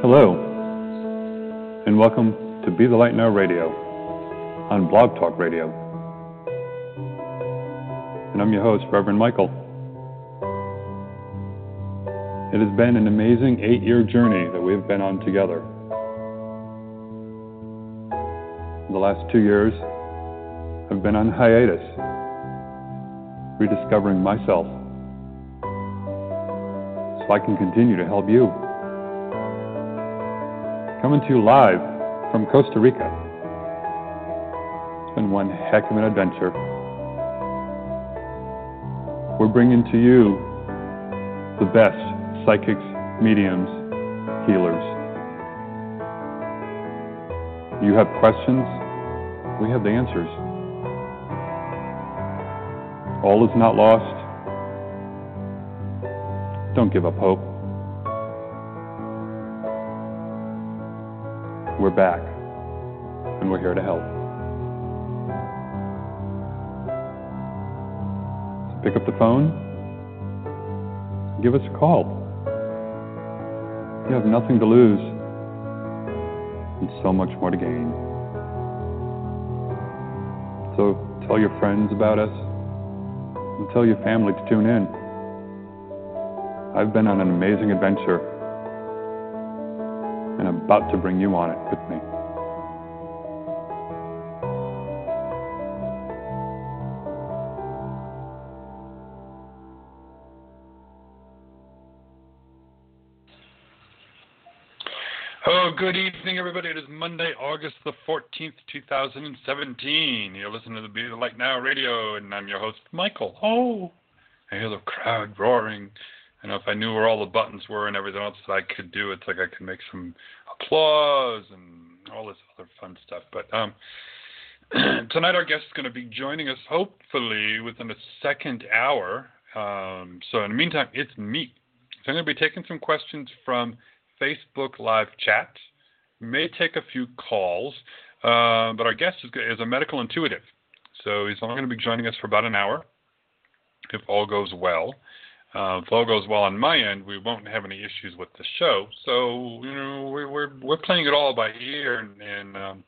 Hello, and welcome to Be the Light Now Radio on Blog Talk Radio. And I'm your host, Reverend Michael. It has been an amazing eight year journey that we've been on together. The last two years have been on hiatus, rediscovering myself so I can continue to help you. Coming to you live from Costa Rica. It's been one heck of an adventure. We're bringing to you the best psychics, mediums, healers. You have questions, we have the answers. All is not lost. Don't give up hope. We're back, and we're here to help. Pick up the phone, give us a call. You have nothing to lose and so much more to gain. So tell your friends about us and tell your family to tune in. I've been on an amazing adventure and I'm about to bring you on it with me. Evening, everybody. It is Monday, August the 14th, 2017. You're listening to the Be the Light Now radio, and I'm your host, Michael. Oh, I hear the crowd roaring. I know if I knew where all the buttons were and everything else that I could do, it's like I could make some applause and all this other fun stuff. But um, tonight, our guest is going to be joining us, hopefully, within a second hour. Um, so, in the meantime, it's me. So, I'm going to be taking some questions from Facebook live chat. May take a few calls, uh, but our guest is, is, a medical intuitive. So he's only going to be joining us for about an hour, if all goes well. Uh, if all goes well on my end, we won't have any issues with the show. So you know we're we're, we're playing it all by ear, and, and um,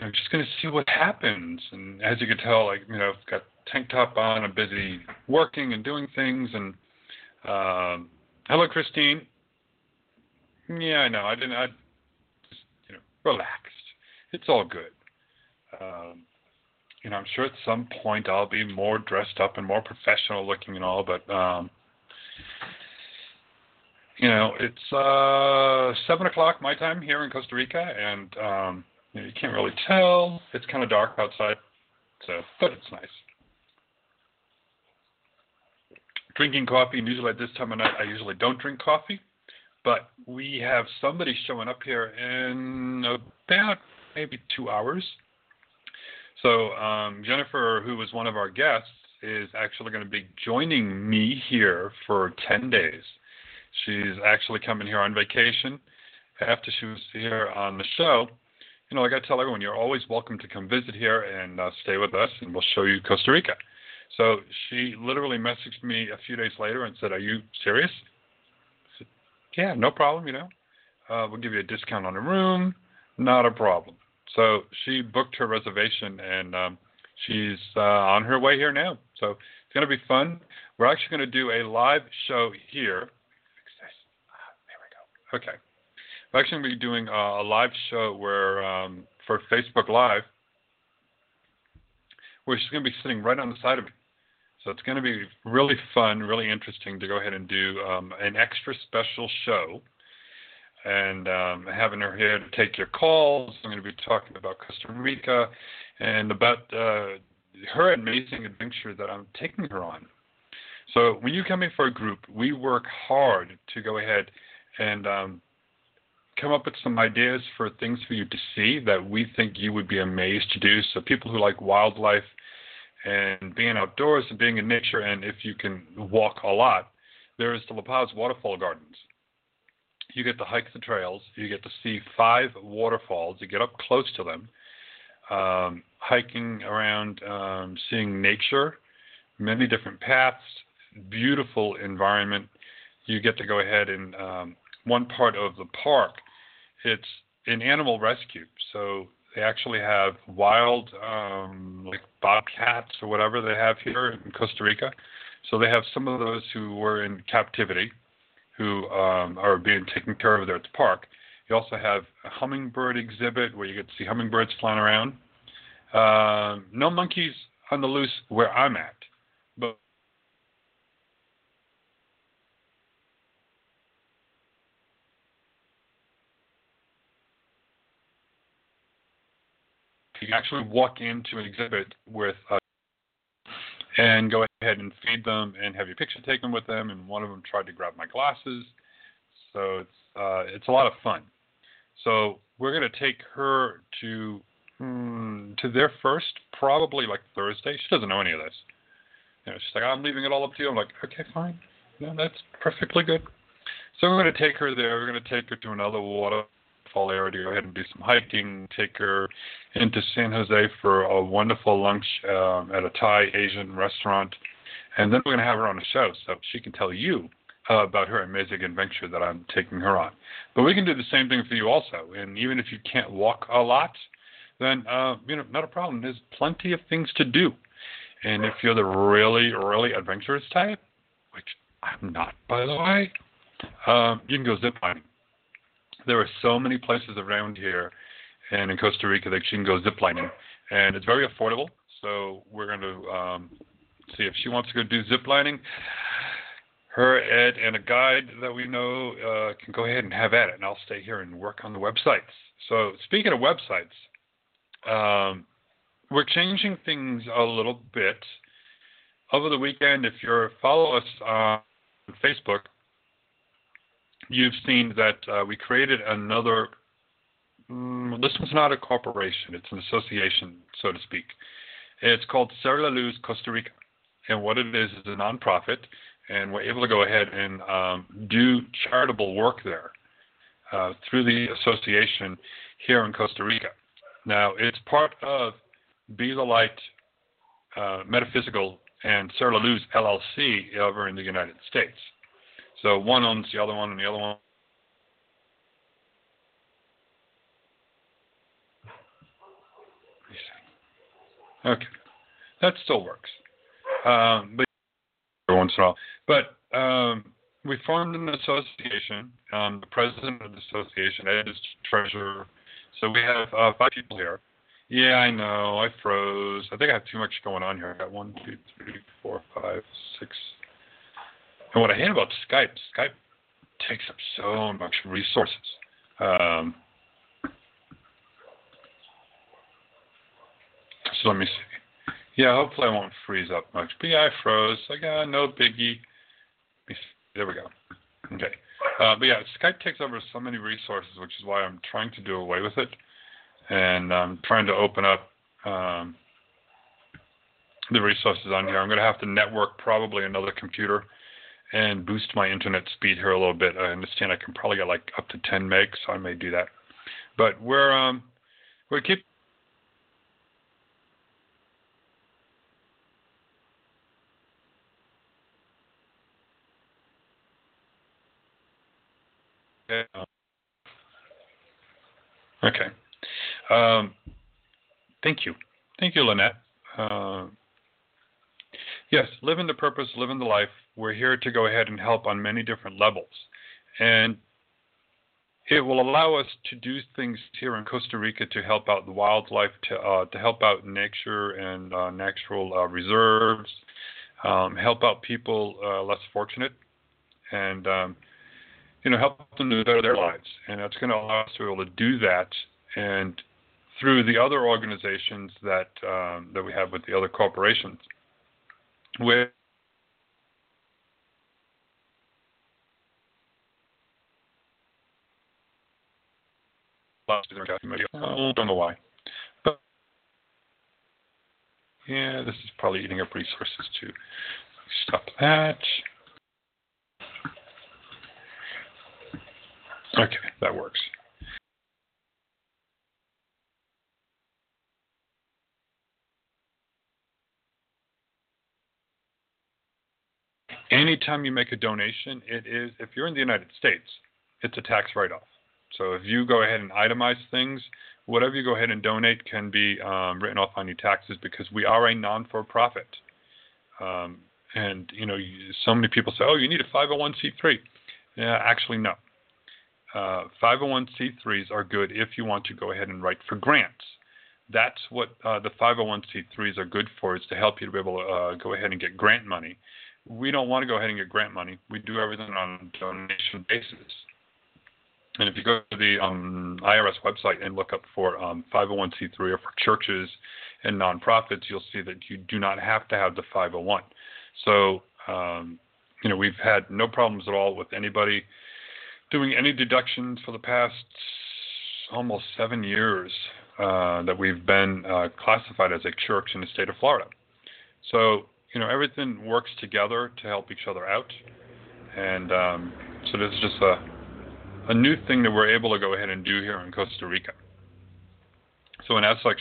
I'm just going to see what happens. And as you can tell, like you know, I've got tank top on, I'm busy working and doing things. And um, hello, Christine. Yeah, I know. I didn't. I just, you know, relaxed. It's all good. Um, you know, I'm sure at some point I'll be more dressed up and more professional looking and all, but um, you know, it's uh, seven o'clock my time here in Costa Rica, and um, you, know, you can't really tell. It's kind of dark outside, so but it's nice. Drinking coffee, and usually at this time of night, I usually don't drink coffee. But we have somebody showing up here in about maybe two hours. So um, Jennifer, who was one of our guests, is actually going to be joining me here for 10 days. She's actually coming here on vacation after she was here on the show. You know, I tell everyone, you're always welcome to come visit here and uh, stay with us, and we'll show you Costa Rica. So she literally messaged me a few days later and said, "Are you serious?" Yeah, no problem. You know, uh, we'll give you a discount on the room. Not a problem. So she booked her reservation and um, she's uh, on her way here now. So it's going to be fun. We're actually going to do a live show here. Ah, there we go. Okay. We're actually going to be doing a, a live show where um, for Facebook Live, where she's going to be sitting right on the side of me. So it's going to be really fun, really interesting to go ahead and do um, an extra special show and um, having her here to take your calls. I'm going to be talking about Costa Rica and about uh, her amazing adventure that I'm taking her on. So when you come in for a group, we work hard to go ahead and um, come up with some ideas for things for you to see that we think you would be amazed to do. So people who like wildlife and being outdoors and being in nature, and if you can walk a lot, there is the La Paz Waterfall Gardens. You get to hike the trails. You get to see five waterfalls. You get up close to them, um, hiking around, um, seeing nature, many different paths, beautiful environment. You get to go ahead and um, one part of the park, it's an animal rescue. So they actually have wild, um, like bobcats or whatever they have here in Costa Rica. So they have some of those who were in captivity, who um, are being taken care of there at the park. You also have a hummingbird exhibit where you get to see hummingbirds flying around. Uh, no monkeys on the loose where I'm at, but you can actually walk into an exhibit with uh, and go ahead and feed them and have your picture taken with them. And one of them tried to grab my glasses, so it's uh, it's a lot of fun. So we're to take her to mm, to there first, probably like Thursday. She doesn't know any of this. You know, she's like, I'm leaving it all up to you. I'm like, okay, fine. No, that's perfectly good. So we're to take her there. We're to take her to another waterfall area to go ahead and do some hiking. Take her into San Jose for a wonderful lunch um, at a Thai Asian restaurant, and then we're going to have her on the show so she can tell you uh, about her amazing adventure that I'm taking her on. But we can do the same thing for you also. And even if you can't walk a lot, then uh, you know, not a problem. There's plenty of things to do. And if you're the really, really adventurous type, which I'm not, by the way, um, you can go ziplining. There are so many places around here and in Costa Rica that you can go ziplining, and it's very affordable. So we're going to um, see if she wants to go do ziplining her, Ed, and a guide that we know uh, can go ahead and have at it, and I'll stay here and work on the websites. So, speaking of websites, um, we're changing things a little bit. Over the weekend, if you follow us on Facebook, you've seen that uh, we created another. Um, this one's not a corporation; it's an association, so to speak. It's called Ser La Luz Costa Rica, and what it is is a nonprofit and we're able to go ahead and um, do charitable work there uh, through the association here in Costa Rica. Now, it's part of Be the Light uh, Metaphysical and Ser La Luz LLC over in the United States. So one owns the other one, and the other one. Okay, that still works. Um, but once in a while. But um, we formed an association. Um, the president of the association, is treasurer. So we have uh, five people here. Yeah, I know. I froze. I think I have too much going on here. I got one, two, three, four, five, six. And what I hate about Skype, Skype takes up so much resources. Um, so let me see. Yeah, hopefully I won't freeze up much. But yeah, I froze. I got no biggie. There we go. Okay. Uh, but yeah, Skype takes over so many resources, which is why I'm trying to do away with it, and I'm trying to open up um, the resources on here. I'm going to have to network probably another computer and boost my internet speed here a little bit. I understand I can probably get like up to 10 meg, so I may do that. But we're um, we're keep Okay. Um, thank you. Thank you, Lynette. Uh, yes, living the purpose, living the life. We're here to go ahead and help on many different levels. And it will allow us to do things here in Costa Rica to help out the wildlife, to, uh, to help out nature and uh, natural uh, reserves, um, help out people uh, less fortunate, and um, you know, help them to better their lives. And that's going to allow us to be able to do that. And through the other organizations that um, that we have with the other corporations, with I don't know why. But yeah, this is probably eating up resources too. Stop that. Okay, that works. anytime you make a donation, it is if you're in the United States, it's a tax write-off. So if you go ahead and itemize things, whatever you go ahead and donate can be um, written off on your taxes because we are a non-for-profit. Um, and you know, so many people say, "Oh, you need a 501c3." Yeah, actually, no. Uh, 501c3s are good if you want to go ahead and write for grants. That's what uh, the 501c3s are good for, is to help you to be able to uh, go ahead and get grant money. We don't want to go ahead and get grant money. We do everything on a donation basis. And if you go to the um, IRS website and look up for um, 501c3 or for churches and nonprofits, you'll see that you do not have to have the 501. So, um, you know, we've had no problems at all with anybody doing any deductions for the past almost seven years uh, that we've been uh, classified as a church in the state of Florida. So, you know, everything works together to help each other out. And um, so this is just a a new thing that we're able to go ahead and do here in Costa Rica. So, in as such,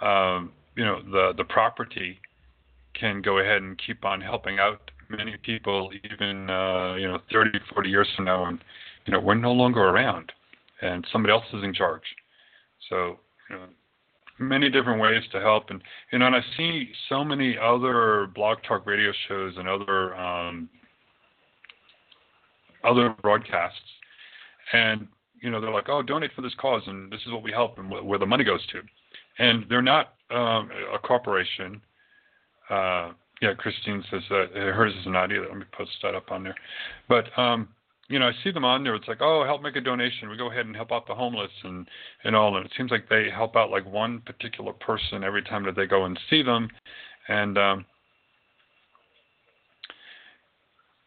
um, you know, the the property can go ahead and keep on helping out many people, even uh, you know, 30, 40 years from now, and you know, we're no longer around, and somebody else is in charge. So, you know, many different ways to help, and you know, and I see so many other blog talk radio shows and other um, other broadcasts and you know they're like, oh, donate for this cause, and this is what we help, and wh- where the money goes to. And they're not um, a corporation. Uh, yeah, Christine says that hers is not either. Let me post that up on there. But um, you know, I see them on there. It's like, oh, help make a donation. We go ahead and help out the homeless and and all. And it seems like they help out like one particular person every time that they go and see them. And um,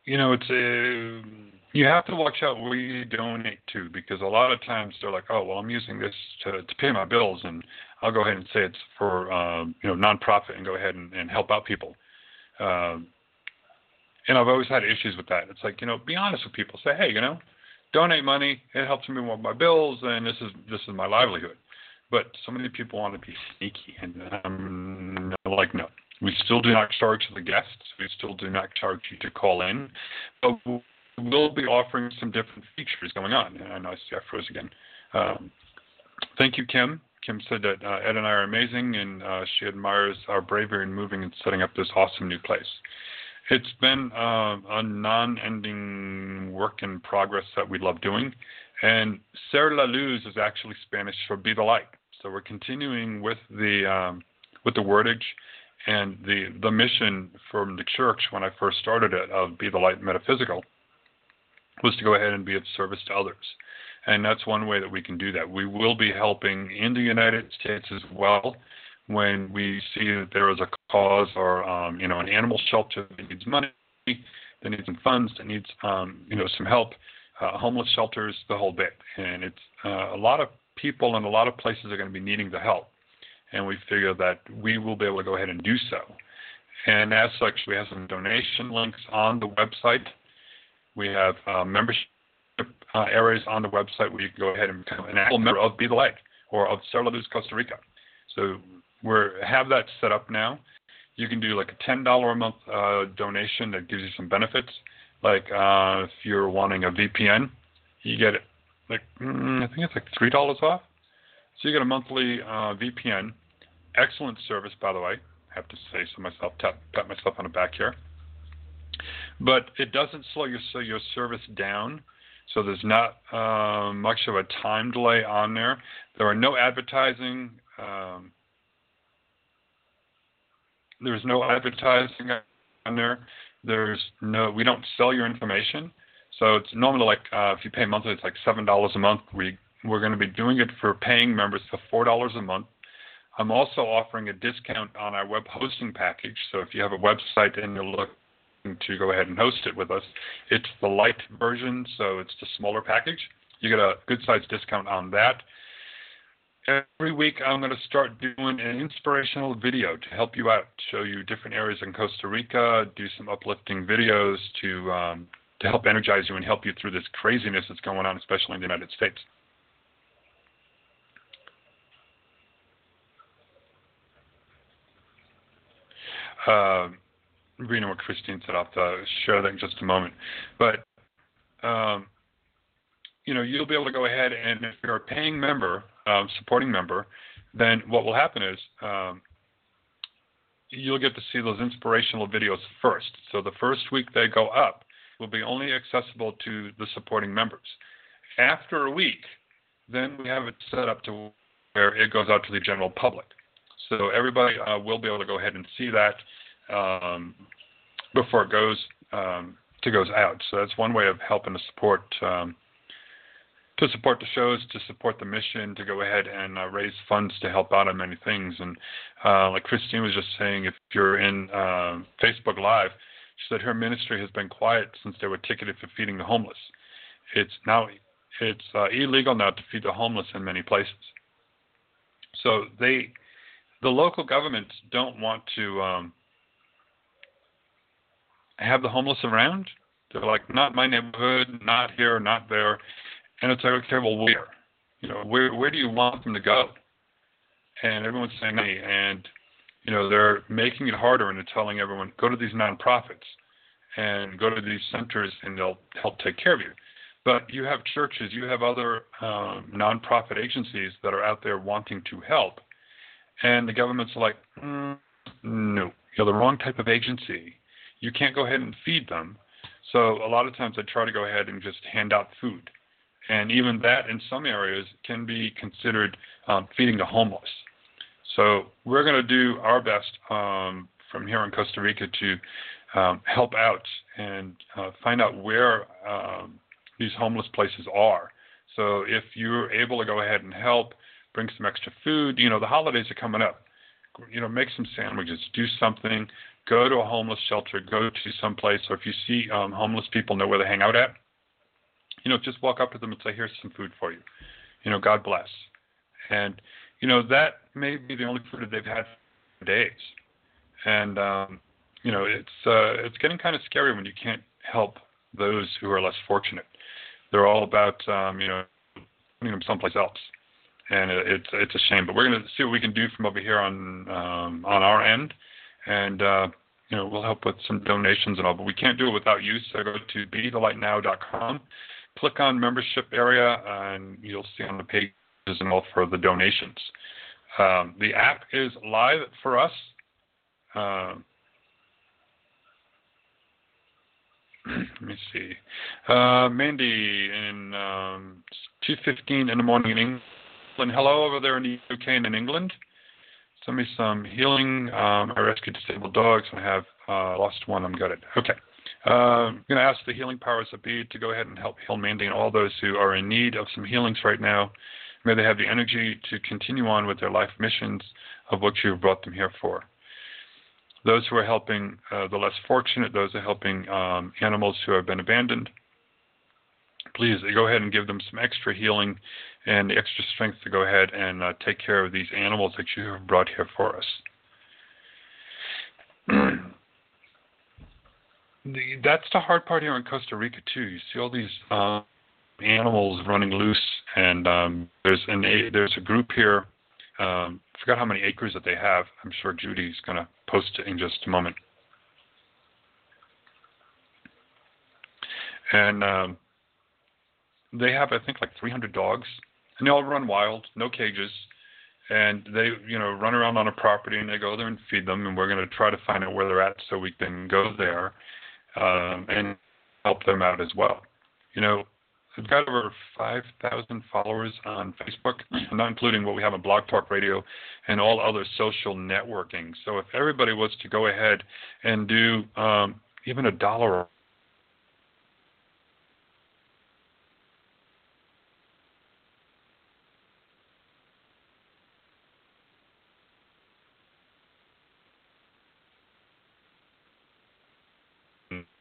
you know, it's a uh, you have to watch out where you donate to because a lot of times they're like, oh, well, I'm using this to, to pay my bills, and I'll go ahead and say it's for um, you know nonprofit and go ahead and, and help out people. Um, and I've always had issues with that. It's like you know, be honest with people. Say, hey, you know, donate money. It helps me with my bills, and this is this is my livelihood. But so many people want to be sneaky, and I'm like, no. We still do not charge the guests. We still do not charge you to call in. But we'll be offering some different features going on. And I know I see I froze again. Um, thank you, Kim. Kim said that uh, Ed and I are amazing, and uh, she admires our bravery in moving and setting up this awesome new place. It's been uh, a non-ending work in progress that we love doing, and Ser la Luz is actually Spanish for "be the light." So we're continuing with the um, with the wordage and the the mission from the church when I first started it of "Be the Light Metaphysical." Was to go ahead and be of service to others. And that's one way that we can do that. We will be helping in the United States as well when we see that there is a cause or um, you know an animal shelter that needs money, that needs some funds, that needs um, you know some help, uh, homeless shelters, the whole bit. And it's uh, a lot of people and a lot of places are going to be needing the help, and we figure that we will be able to go ahead and do so. And as such, we have some donation links on the website we have uh, membership uh, areas on the website where you can go ahead and become an actual member of Be the Light or of la Luz Costa Rica. So we have that set up now. You can do like a $10 a month uh, donation that gives you some benefits. Like uh, if you're wanting a VPN, you get like mm, I think it's like three dollars off. So you get a monthly uh, VPN. Excellent service, by the way. I have to say so myself. Pat myself on the back here but it doesn't slow your so your service down. So there's not uh, much of a time delay on there. There are no advertising. Um, there's no advertising on there. There's no. We don't sell your information. So it's normally like uh, if you pay monthly, it's like seven dollars a month. We we're going to be doing it for paying members for four dollars a month. I'm also offering a discount on our web hosting package. So if you have a website and you're looking to go ahead and host it with us. It's the light version, so it's the smaller package. You get a good sized discount on that. Every week, I'm going to start doing an inspirational video to help you out, show you different areas in Costa Rica, do some uplifting videos to um, to help energize you and help you through this craziness that's going on, especially in the United States. Uh, reading what Christine said. I'll uh, share that in just a moment. But um, you know, you'll be able to go ahead and if you're a paying member, um, supporting member, then what will happen is um, you'll get to see those inspirational videos first. So the first week they go up will be only accessible to the supporting members. After a week, then we have it set up to where it goes out to the general public. So everybody uh, will be able to go ahead and see that um, before it goes um, to goes out. So that's one way of helping to support um, to support the shows, to support the mission, to go ahead and uh, raise funds to help out on many things. And uh, like Christine was just saying, if you're in uh, Facebook Live, she said her ministry has been quiet since they were ticketed for feeding the homeless. It's now it's uh, illegal now to feed the homeless in many places. So they, the local governments don't want to um, have the homeless around. They're like, not my neighborhood, not here, not there. And it's like, okay, well, where? You know, where where do you want them to go? And everyone's saying, hey, and you know, they're making it harder and they're telling everyone, go to these nonprofits and go to these centers and they'll help take care of you. But you have churches, you have other um, nonprofit agencies that are out there wanting to help, and the government's like, mm, no, you're the wrong type of agency. You can't go ahead and feed them. So a lot of times I try to go ahead and just hand out food, and even that in some areas can be considered um, feeding the homeless. So we're going to do our best um, from here in Costa Rica to um, help out and uh, find out where um, these homeless places are. So if you're able to go ahead and help, bring some extra food, you know, the holidays are coming up. You know, make some sandwiches, do something, go to a homeless shelter, go to some place, or if you see um, homeless people know where they hang out at, you know, just walk up to them and say, "Here's some food for you." You know, God bless. And you know that may be the only food that they've had for days. And um, you know, it's uh, it's getting kind of scary when you can't help those who are less fortunate they're all about um, you know putting them someplace else, and it, it's it's a shame. But we're going to see what we can do from over here on um, on our end, and uh, you know we'll help with some donations and all. But we can't do it without you. So go to bethelightnow.com, click on membership area, and you'll see on the pages and all for the donations. Um, the app is live for us. Uh, let me see. Uh, Mandy in um, 2:15 in the morning Hello over there in the UK and in England. Send me some healing. Um, I rescue disabled dogs. I have uh, lost one. I'm gutted. Okay. Uh, I'm going to ask the healing powers that be to go ahead and help heal Mandy and all those who are in need of some healings right now. May they have the energy to continue on with their life missions of what you've brought them here for those who are helping uh, the less fortunate, those who are helping um, animals who have been abandoned. Please go ahead and give them some extra healing and the extra strength to go ahead and uh, take care of these animals that you have brought here for us. the, that's the hard part here in Costa Rica too. You see all these uh, animals running loose, and um, there's an there's a group here um, forgot how many acres that they have. I'm sure Judy's going to post it in just a moment. And um, they have, I think, like 300 dogs, and they all run wild, no cages. And they, you know, run around on a property, and they go there and feed them. And we're going to try to find out where they're at so we can go there um, and help them out as well. You know, I've got over 5,000 followers on Facebook, not including what we have on Blog Talk Radio and all other social networking. So if everybody was to go ahead and do um, even a dollar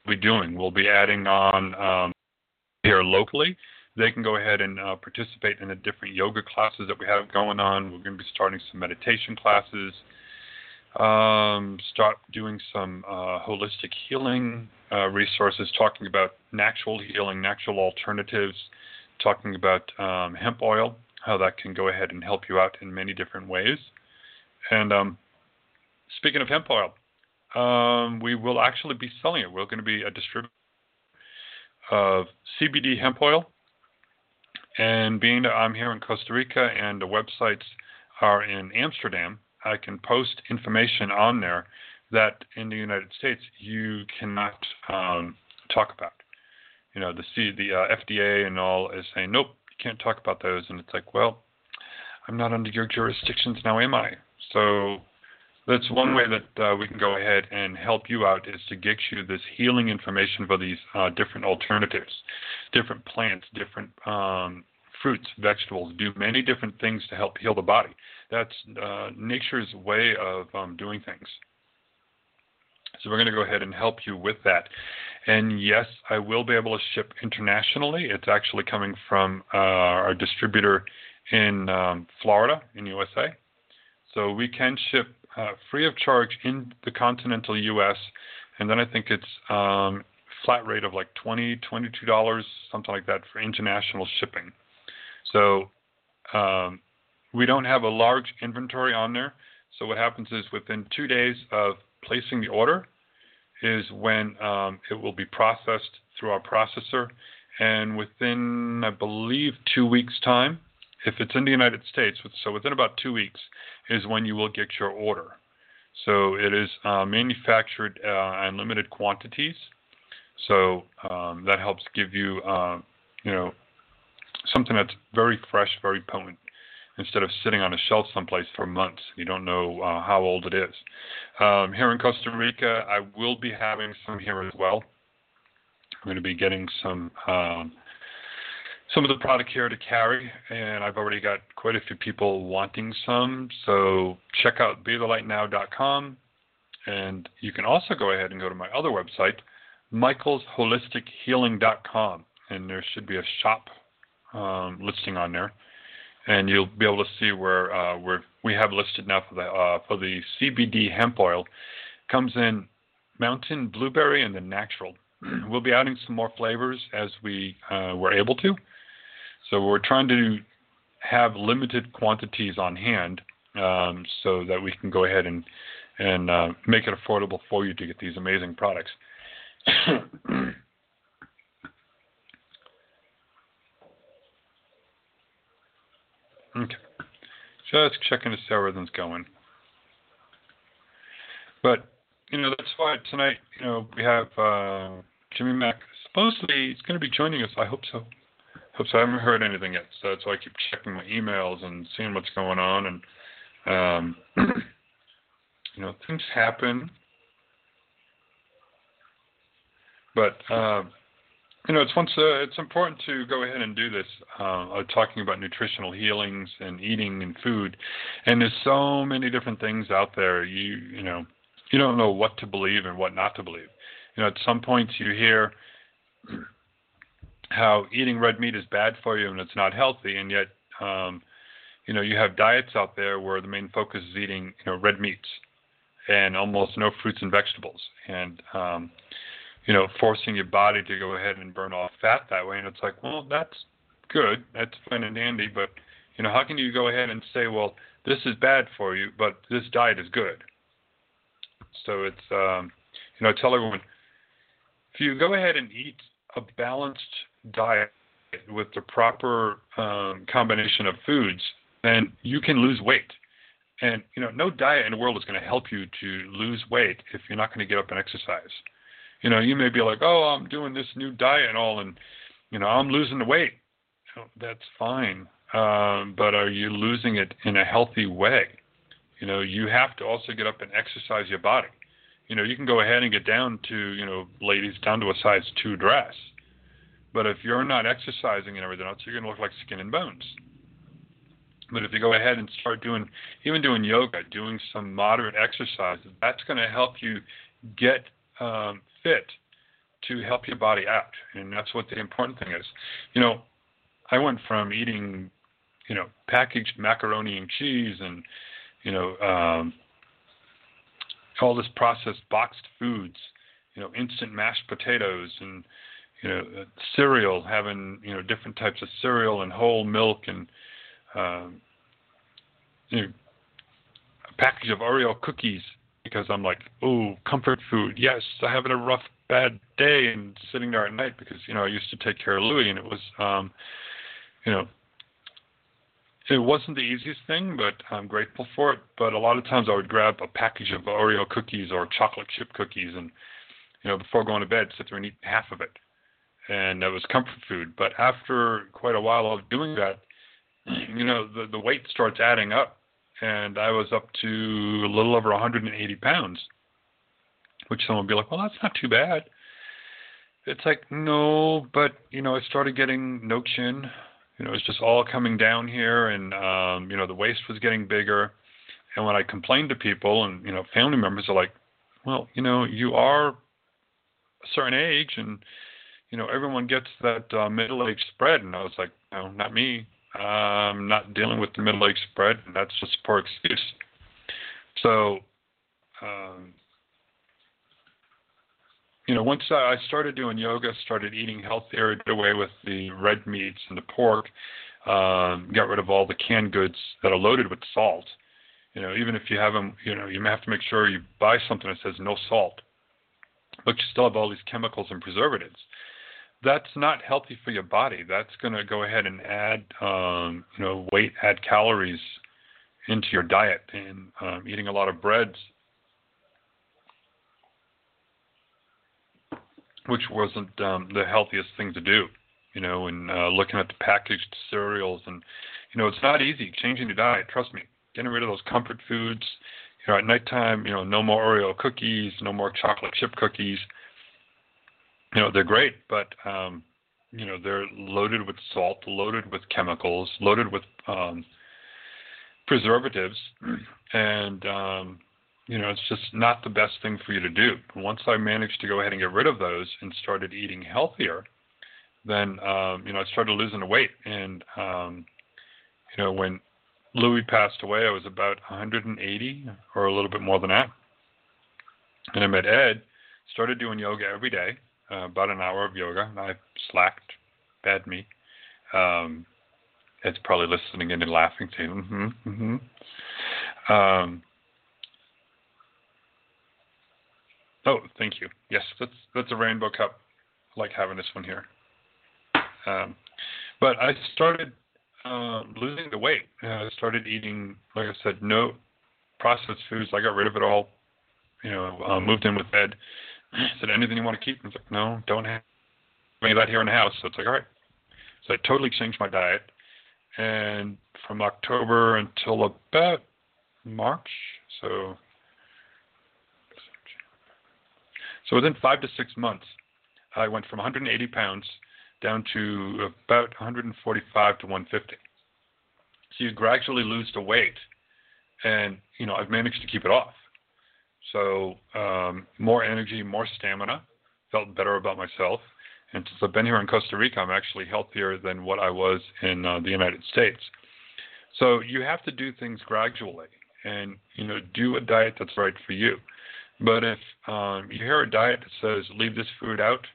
be doing. We'll be adding on um, here locally, they can go ahead and uh, participate in the different yoga classes that we have going on. We're going to be starting some meditation classes, um, start doing some uh, holistic healing uh, resources, talking about natural healing, natural alternatives, talking about um, hemp oil, how that can go ahead and help you out in many different ways. And um, speaking of hemp oil, um, we will actually be selling it. We're going to be a distributor of CBD hemp oil. And being that I'm here in Costa Rica and the websites are in Amsterdam, I can post information on there that in the United States you cannot um, talk about. You know, the C, the uh, FDA and all is saying, nope, you can't talk about those. And it's like, well, I'm not under your jurisdictions now, am I? So that's one way that uh, we can go ahead and help you out is to get you this healing information for these uh, different alternatives, different plants, different um, fruits, vegetables, do many different things to help heal the body. That's uh, nature's way of um, doing things. So we're going to go ahead and help you with that. And yes, I will be able to ship internationally. It's actually coming from uh, our distributor in um, Florida, in USA. So we can ship uh, free of charge in the continental U.S. And then I think it's um, flat rate of like 20 $22, something like that for international shipping. So um, we don't have a large inventory on there. So what happens is within two days of placing the order is when um, it will be processed through our processor. And within, I believe, two weeks' time, if it's in the United States, so within about two weeks, is when you will get your order. So it is uh, manufactured uh, in limited quantities. So um, that helps give you, uh, you know, something that's very fresh, very potent, instead of sitting on a shelf someplace for months. You don't know uh, how old it is. Um, here in Costa Rica, I will be having some here as well. I'm going to be getting some um, some of the product here to carry, and I've already got quite a few people wanting some. So check out BeTheLightNow.com, and you can also go ahead and go to my other website, MichaelsHolisticHealing.com, and there should be a shop um, listing on there, and you'll be able to see where uh, where we have listed now for the uh, for the CBD hemp oil comes in mountain blueberry and the natural. we'll be adding some more flavors as we uh, were able to. So we're trying to have limited quantities on hand um, so that we can go ahead and and uh, make it affordable for you to get these amazing products. okay, just checking to see how everything's going. But you know that's why tonight you know we have uh, Jimmy Mack. Supposedly he's going to be joining us. I hope so. Hope so. I haven't heard anything yet, so I keep checking my emails and seeing what's going on. And um, you know, things happen, but uh, you know, it's once uh, it's important to go ahead and do this. Uh, talking about nutritional healings and eating and food, and there's so many different things out there. You you know, you don't know what to believe and what not to believe. You know, at some points you hear how eating red meat is bad for you and it's not healthy, and yet, um, you know, you have diets out there where the main focus is eating, you know, red meats and almost no fruits and vegetables, and um, you know, forcing your body to go ahead and burn off fat that way. And it's like, well, that's good, that's fine and dandy, but you know, how can you go ahead and say, well, this is bad for you, but this diet is good? So it's, um, you know, tell everyone, if you go ahead and eat a balanced diet with the proper um, combination of foods, then you can lose weight. And you know, no diet in the world is going to help you to lose weight if you're not going to get up and exercise. You know, you may be like, "Oh, I'm doing this new diet and all, and you know, I'm losing the weight." That's fine, um, but are you losing it in a healthy way? You know, you have to also get up and exercise your body. You know, you can go ahead and get down to, you know, ladies down to a size two dress but if you're not exercising and everything else, you're going to look like skin and bones. But if you go ahead and start doing, even doing yoga, doing some moderate exercises, that's going to help you get um, fit to help your body out. And that's what the important thing is. You know, I went from eating, you know, packaged macaroni and cheese and, you know, um, all this processed boxed foods, you know, instant mashed potatoes and you know, uh, cereal, having you know different types of cereal and whole milk and um, you know, a package of Oreo cookies because I'm like, oh, comfort food. Yes, I'm having a rough, bad day and sitting there at night because you know I used to take care of Louis and it was, um, you know, it wasn't the easiest thing, but I'm grateful for it. But a lot of times I would grab a package of Oreo cookies or chocolate chip cookies and, you know, before going to bed, sit there and eat half of it. And that was comfort food. But after quite a while of doing that, you know, the, the weight starts adding up. And I was up to a little over 180 pounds, which someone would be like, well, that's not too bad. It's like, no, but, you know, I started getting no chin, you know, it was just all coming down here, and um, you know, the waist was getting bigger. And when I complained to people, and you know, family members are like, "Well, you know, you are a certain age, and you know, everyone gets that uh, middle-age spread." And I was like, "No, not me. I'm not dealing with the middle-age spread, and that's just a poor excuse." So, um, you know, once I started doing yoga, started eating healthier, did away with the red meats and the pork, um, got rid of all the canned goods that are loaded with salt. You know, even if you have them, you know, you have to make sure you buy something that says no salt, but you still have all these chemicals and preservatives. That's not healthy for your body. That's going to go ahead and add, um, you know, weight, add calories into your diet. And um, eating a lot of breads which wasn't um, the healthiest thing to do. You know, and uh, looking at the packaged cereals, and you know, it's not easy changing your diet. Trust me, getting rid of those comfort foods. You know, at nighttime, you know, no more Oreo cookies, no more chocolate chip cookies. You know, they're great, but um, you know, they're loaded with salt, loaded with chemicals, loaded with um, preservatives, and um, you know, it's just not the best thing for you to do. Once I managed to go ahead and get rid of those and started eating healthier, then um, you know I started losing the weight. And um, you know, when Louis passed away, I was about 180 or a little bit more than that. And I met Ed, started doing yoga every day, uh, about an hour of yoga. I slacked, bad me. Um, Ed's probably listening in and laughing, saying, "Mm-hmm, mm-hmm." Um, Oh, thank you. Yes, that's that's a rainbow cup. I like having this one here. Um, but I started uh, losing the weight. Uh, I started eating, like I said, no processed foods. I got rid of it all. You know, uh, moved in with Ed. I said, anything you want to keep? I was like, no, don't have any of that here in the house. So it's like, all right. So I totally changed my diet. And from October until about March, so So within five to six months, I went from 180 pounds down to about 145 to 150. So you gradually lose the weight, and you know I've managed to keep it off. So um, more energy, more stamina, felt better about myself. And since I've been here in Costa Rica, I'm actually healthier than what I was in uh, the United States. So you have to do things gradually, and you know do a diet that's right for you. But if um, you hear a diet that says leave this food out,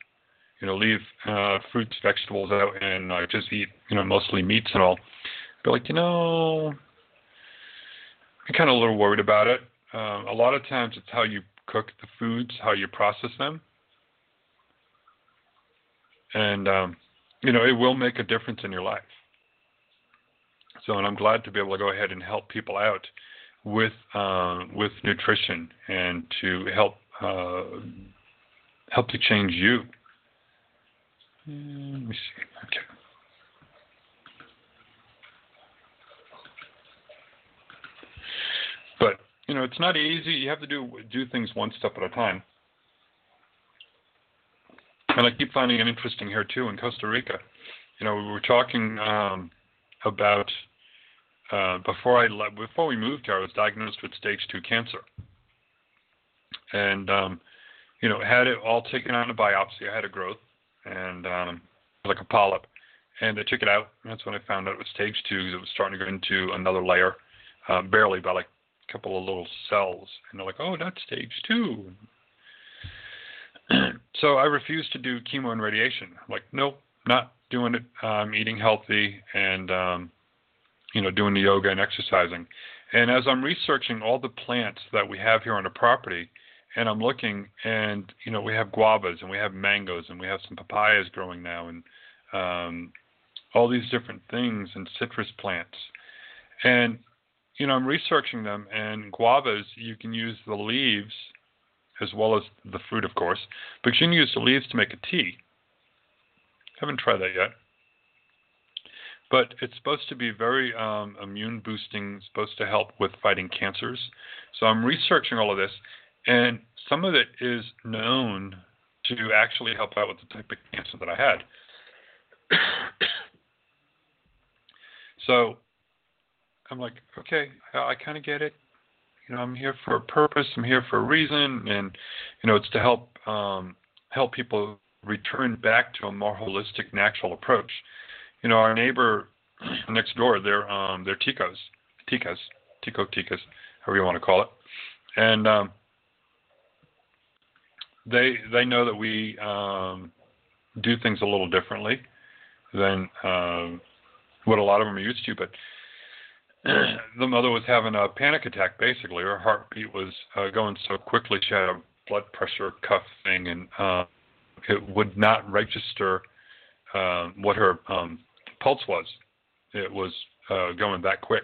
you know, leave uh, fruits, vegetables out, and uh, just eat, you know, mostly meats and all, be like, you know, I'm kind of a little worried about it. Um, a lot of times it's how you cook the foods, how you process them, and um, you know, it will make a difference in your life. So, and I'm glad to be able to go ahead and help people out with uh, with nutrition and to help uh, help to change you. Let me see. Okay. But you know, it's not easy. You have to do do things one step at a time. And I keep finding it interesting here too in Costa Rica. You know, we were talking um, about uh, before I before we moved here, I was diagnosed with stage two cancer, and um, you know had it all taken on a biopsy. I had a growth and um, like a polyp, and they took it out. that's when I found out it was stage two because it was starting to go into another layer, uh, barely by like couple of little cells, and they're like, "Oh, that's stage two. so I refuse to do chemo and radiation. I'm like, nope, not doing it. I'm eating healthy and um, you know, doing the yoga and exercising. And as I'm researching all the plants that we have here on the property, and I'm looking, and you know, we have guavas and we have mangoes and we have some papayas growing now, and um, all these different things and citrus plants. And you know, I'm researching them, and guavas you can use the leaves as well as the fruit, of course, but you can use the leaves to make a tea. Haven't tried that yet. But it's supposed to be very um, immune boosting, supposed to help with fighting cancers. So I'm researching all of this, and some of it is known to actually help out with the type of cancer that I had. so I'm like, okay, I, kind of get it. You know, I'm here for a purpose. I'm here for a reason, and you know, it's to help um, help people return back to a more holistic, natural approach. You know, our neighbor next door, they're um, they're ticos, ticas, tico ticas, however you want to call it, and um, they they know that we um, do things a little differently than um, what a lot of them are used to. But the mother was having a panic attack. Basically, her heartbeat was uh, going so quickly. She had a blood pressure cuff thing, and uh, it would not register uh, what her um, pulse was. It was uh, going that quick.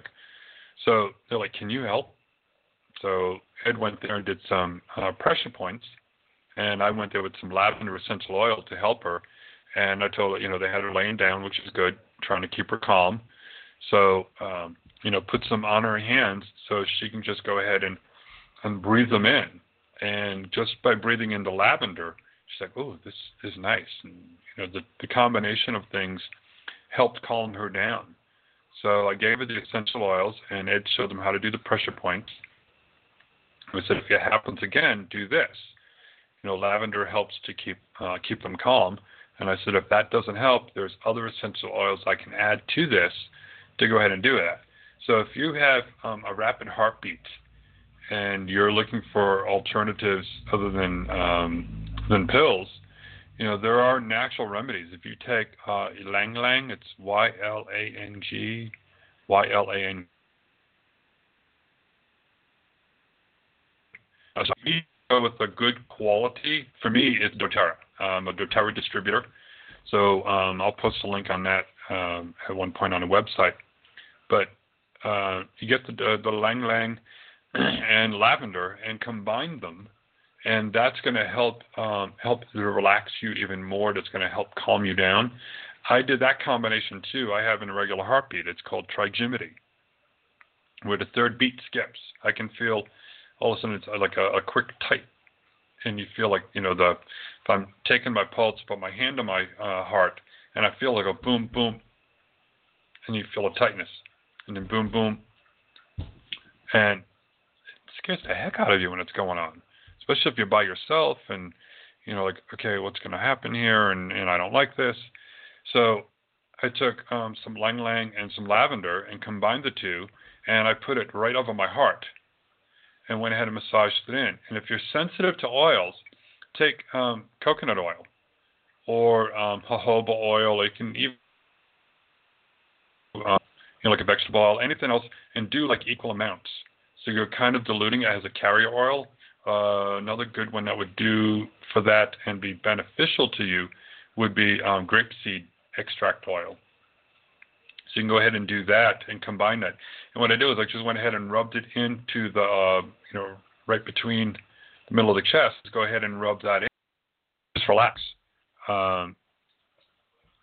So they're like, "Can you help?" So Ed went there and did some uh, pressure points, and I went there with some lavender essential oil to help her. And I told her, you know, they had her laying down, which is good, trying to keep her calm. So, um, you know, put some on her hands so she can just go ahead and and breathe them in. And just by breathing in the lavender, she's like, "Oh, this is nice." And you know, the the combination of things helped calm her down. So I gave her the essential oils, and Ed showed them how to do the pressure points. We said, if it happens again, do this you know, lavender helps to keep uh, keep them calm. And I said, if that doesn't help, there's other essential oils I can add to this to go ahead and do that. So if you have um, a rapid heartbeat and you're looking for alternatives other than um, than pills, you know there are natural remedies. If you take uh, ylang ylang, it's Y L A N G, Y L A N. So with a good quality, for me, it's doTERRA. I'm a doTERRA distributor. So um, I'll post a link on that um, at one point on the website. But uh, you get the, the ylang ylang and lavender and combine them, and that's going to help um, help to relax you even more. That's going to help calm you down. I did that combination too. I have an irregular heartbeat. It's called trigeminy, where the third beat skips. I can feel all of a sudden it's like a, a quick tight, and you feel like you know the if I'm taking my pulse, put my hand on my uh, heart, and I feel like a boom boom, and you feel a tightness, and then boom boom, and it scares the heck out of you when it's going on, especially if you're by yourself and you know like okay what's going to happen here and and I don't like this, so I took um, some ylang ylang and some lavender and combined the two, and I put it right over my heart and went ahead and massaged it in. And if you're sensitive to oils, take um, coconut oil or um, jojoba oil. You can even uh, you know like a vegetable oil, anything else, and do like equal amounts. So you're kind of diluting it as a carrier oil. Uh, another good one that would do for that and be beneficial to you would be um, grapeseed extract oil. So you can go ahead and do that and combine that. And what I did was I just went ahead and rubbed it into the, uh, you know, right between the middle of the chest. Go ahead and rub that in. Just relax. Um,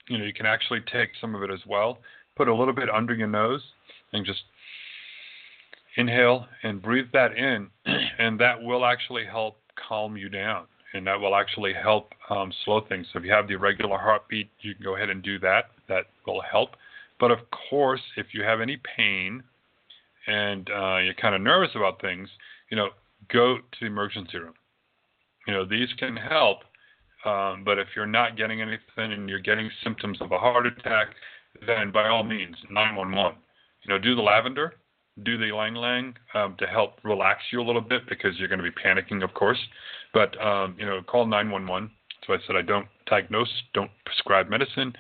you know, you can actually take some of it as well. Put a little bit under your nose and just inhale and breathe that in, and that will actually help calm you down. And that will actually help um, slow things. So if you have the irregular heartbeat, you can go ahead and do that. That will help. But of course, if you have any pain and uh, you're kind of nervous about things, you know, go to the emergency room. You know, these can help. Um, but if you're not getting anything and you're getting symptoms of a heart attack, then by all means, 911. You know, do the lavender, do the ylang ylang um, to help relax you a little bit because you're going to be panicking, of course. But um, you know, call 911. So I said I don't diagnose, don't prescribe medicine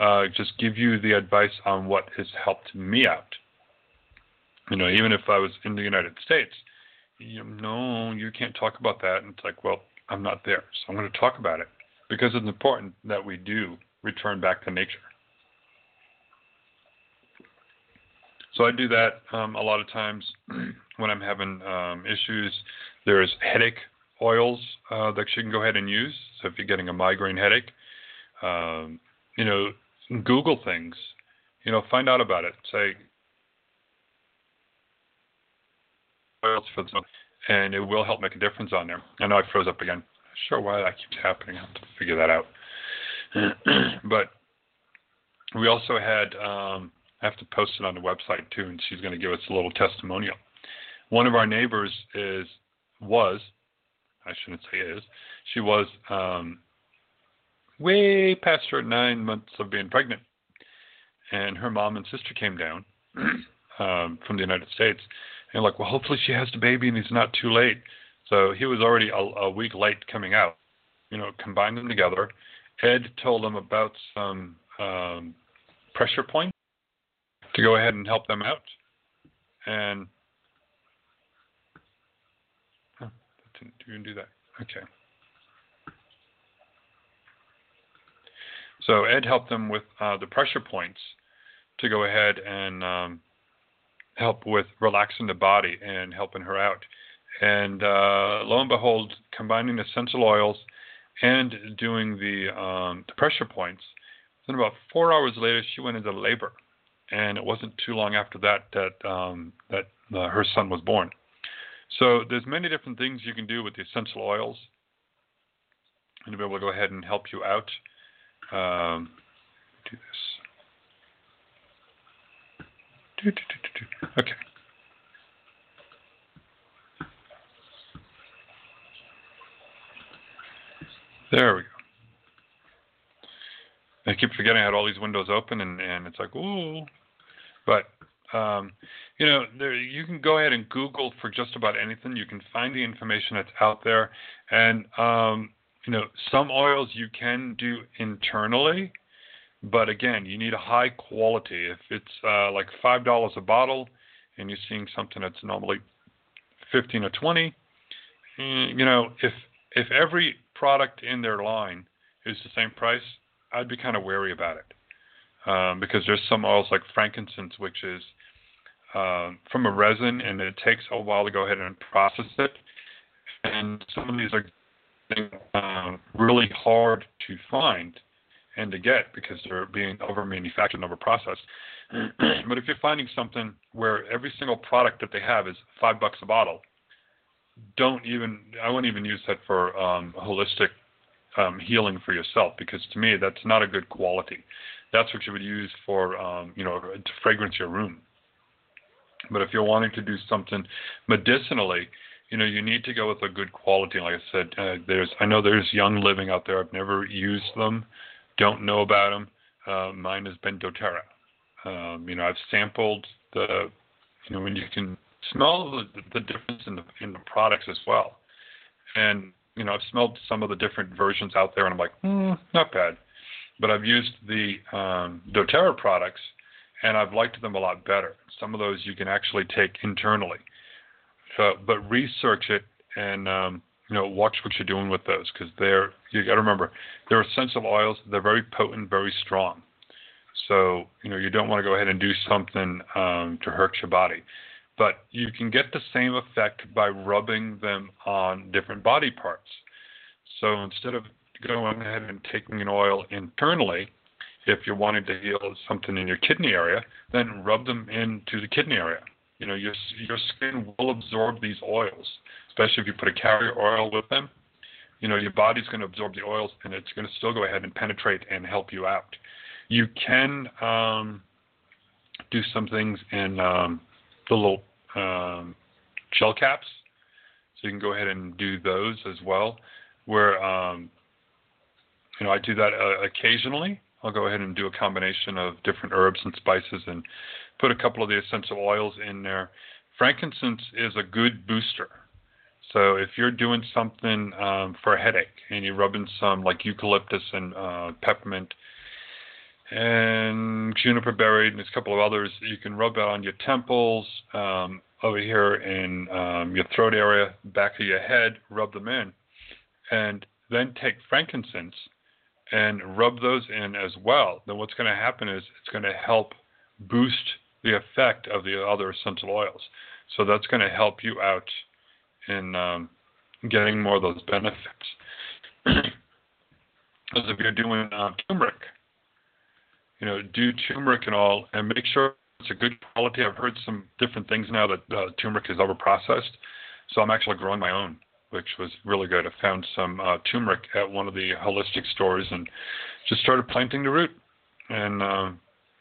uh, just give you the advice on what has helped me out. You know, even if I was in the United States, you know, no, you can't talk about that. And it's like, well, I'm not there, so I'm going to talk about it because it's important that we do return back to nature. So I do that um, a lot of times when I'm having um, issues. There's headache oils uh, that you can go ahead and use. So if you're getting a migraine headache, um, you know, Google things. You know, find out about it. Say oils for them, and it will help make a difference on there. I know I froze up again. Sure, why that keeps happening. I have to figure that out. but we also had um, I have to post it on the website too, and she's going to give us a little testimonial. One of our neighbors is was I shouldn't say is she was um, way past her nine months of being pregnant, and her mom and sister came down um, from the United States, and like, well, hopefully she has the baby and he's not too late. So he was already a, a week late coming out. You know, combined them together. Ed told them about some um, pressure points to go ahead and help them out. And oh, didn't even do that. Okay. So Ed helped them with uh, the pressure points to go ahead and um, help with relaxing the body and helping her out. And uh, lo and behold, combining essential oils and doing the, um, the pressure points, then about four hours later, she went into labor and it wasn't too long after that that um, that uh, her son was born. So there's many different things you can do with the essential oils, and to be able to go ahead and help you out. Um, do this. Do, do, do, okay. There we go. I keep forgetting I had all these windows open, and and it's like ooh, but um, you know, there you can go ahead and Google for just about anything. You can find the information that's out there, and um, you know, some oils you can do internally, but again, you need a high quality. If it's uh, like five dollars a bottle, and you're seeing something that's normally fifteen or twenty, mm, you know, if if every product in their line is the same price, I'd be kind of wary about it um, because there's some oils like frankincense, which is uh, from a resin, and it takes a while to go ahead and process it. And some of these are uh, really hard to find and to get because they're being over manufactured and over processed. but if you're finding something where every single product that they have is five bucks a bottle, don't even I wouldn't even use that for um, holistic um, healing for yourself because to me that's not a good quality. That's what you would use for um, you know to fragrance your room. But if you're wanting to do something medicinally, you know you need to go with a good quality. Like I said, uh, there's I know there's Young Living out there. I've never used them, don't know about them. Uh, mine has been DoTerra. Um, you know I've sampled the you know when you can smell the, the difference in the in the products as well. And you know, I've smelled some of the different versions out there, and I'm like, mm, not bad. But I've used the um, DoTerra products, and I've liked them a lot better. Some of those you can actually take internally. So, but research it and um, you know watch what you're doing with those because they're you got to remember they're essential oils. They're very potent, very strong. So you know you don't want to go ahead and do something um, to hurt your body but you can get the same effect by rubbing them on different body parts. So instead of going ahead and taking an oil internally, if you're wanting to heal something in your kidney area, then rub them into the kidney area. You know, your your skin will absorb these oils, especially if you put a carrier oil with them. You know, your body's going to absorb the oils, and it's going to still go ahead and penetrate and help you out. You can um, do some things in um, the little um, gel caps. So you can go ahead and do those as well. Where um, you know I do that uh, occasionally. I'll go ahead and do a combination of different herbs and spices and put a couple of the essential oils in there. Frankincense is a good booster. So if you're doing something um, for a headache and you're rubbing some like eucalyptus and uh, peppermint and juniper berry, and there's a couple of others. You can rub that on your temples, um, over here in um, your throat area, back of your head, rub them in, and then take frankincense and rub those in as well. Then what's going to happen is it's going to help boost the effect of the other essential oils. So that's going to help you out in um, getting more of those benefits. As if you're doing uh, turmeric, you know, do turmeric and all, and make sure it's a good quality. I've heard some different things now that uh, turmeric is over processed, so I'm actually growing my own, which was really good. I found some uh, turmeric at one of the holistic stores and just started planting the root, and uh,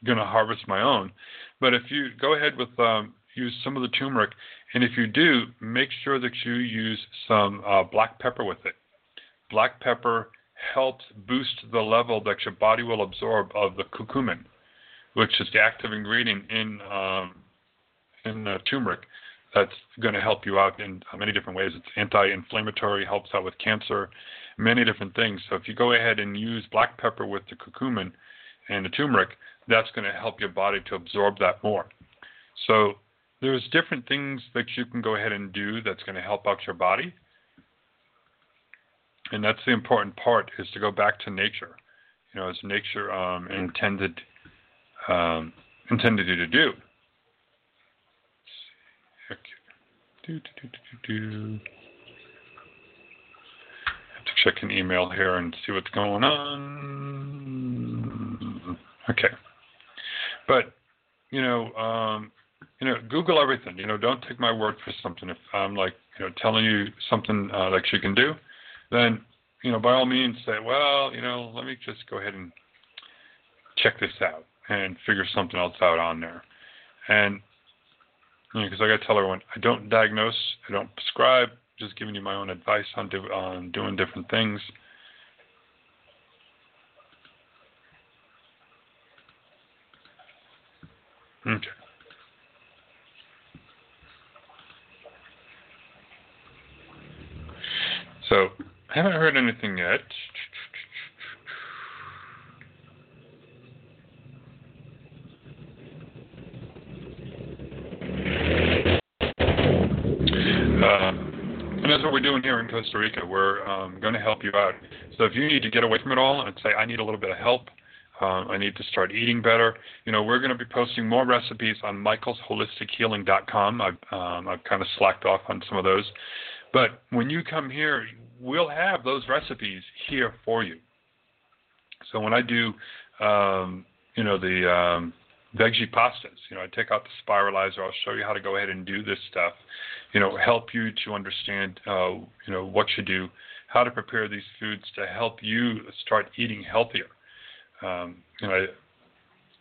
going to harvest my own. But if you go ahead with um, use some of the turmeric, and if you do, make sure that you use some uh, black pepper with it. Black pepper helps boost the level that your body will absorb of the curcumin which is the active ingredient in um, in uh, turmeric that's going to help you out in many different ways. It's anti-inflammatory, helps out with cancer, many different things. So if you go ahead and use black pepper with the curcumin and the turmeric, that's going to help your body to absorb that more. So there's different things that you can go ahead and do that's going to help out your body. And that's the important part is to go back to nature. You know, as nature um, intended um, intended you to do. Have to check an email here and see what's going on. Okay. But, you know, um, you know, Google everything. You know, don't take my word for something. If I'm like, you know, telling you something uh, that you can do, then, you know, by all means say, well, you know, let me just go ahead and check this out and figure something else out on there. And because you know, I got to tell everyone, I don't diagnose, I don't prescribe, just giving you my own advice on, do, on doing different things. Okay. So, I haven't heard anything yet. and that's what we're doing here in Costa Rica. We're um, going to help you out. So if you need to get away from it all and say, I need a little bit of help, um, I need to start eating better, you know, we're going to be posting more recipes on michaelsholistichealing.com. I've, um, I've kind of slacked off on some of those. But when you come here, we'll have those recipes here for you. So when I do, um, you know, the um, veggie pastas. You know, I take out the spiralizer. I'll show you how to go ahead and do this stuff. You know, help you to understand, uh, you know, what you do, how to prepare these foods to help you start eating healthier. Um, you know, I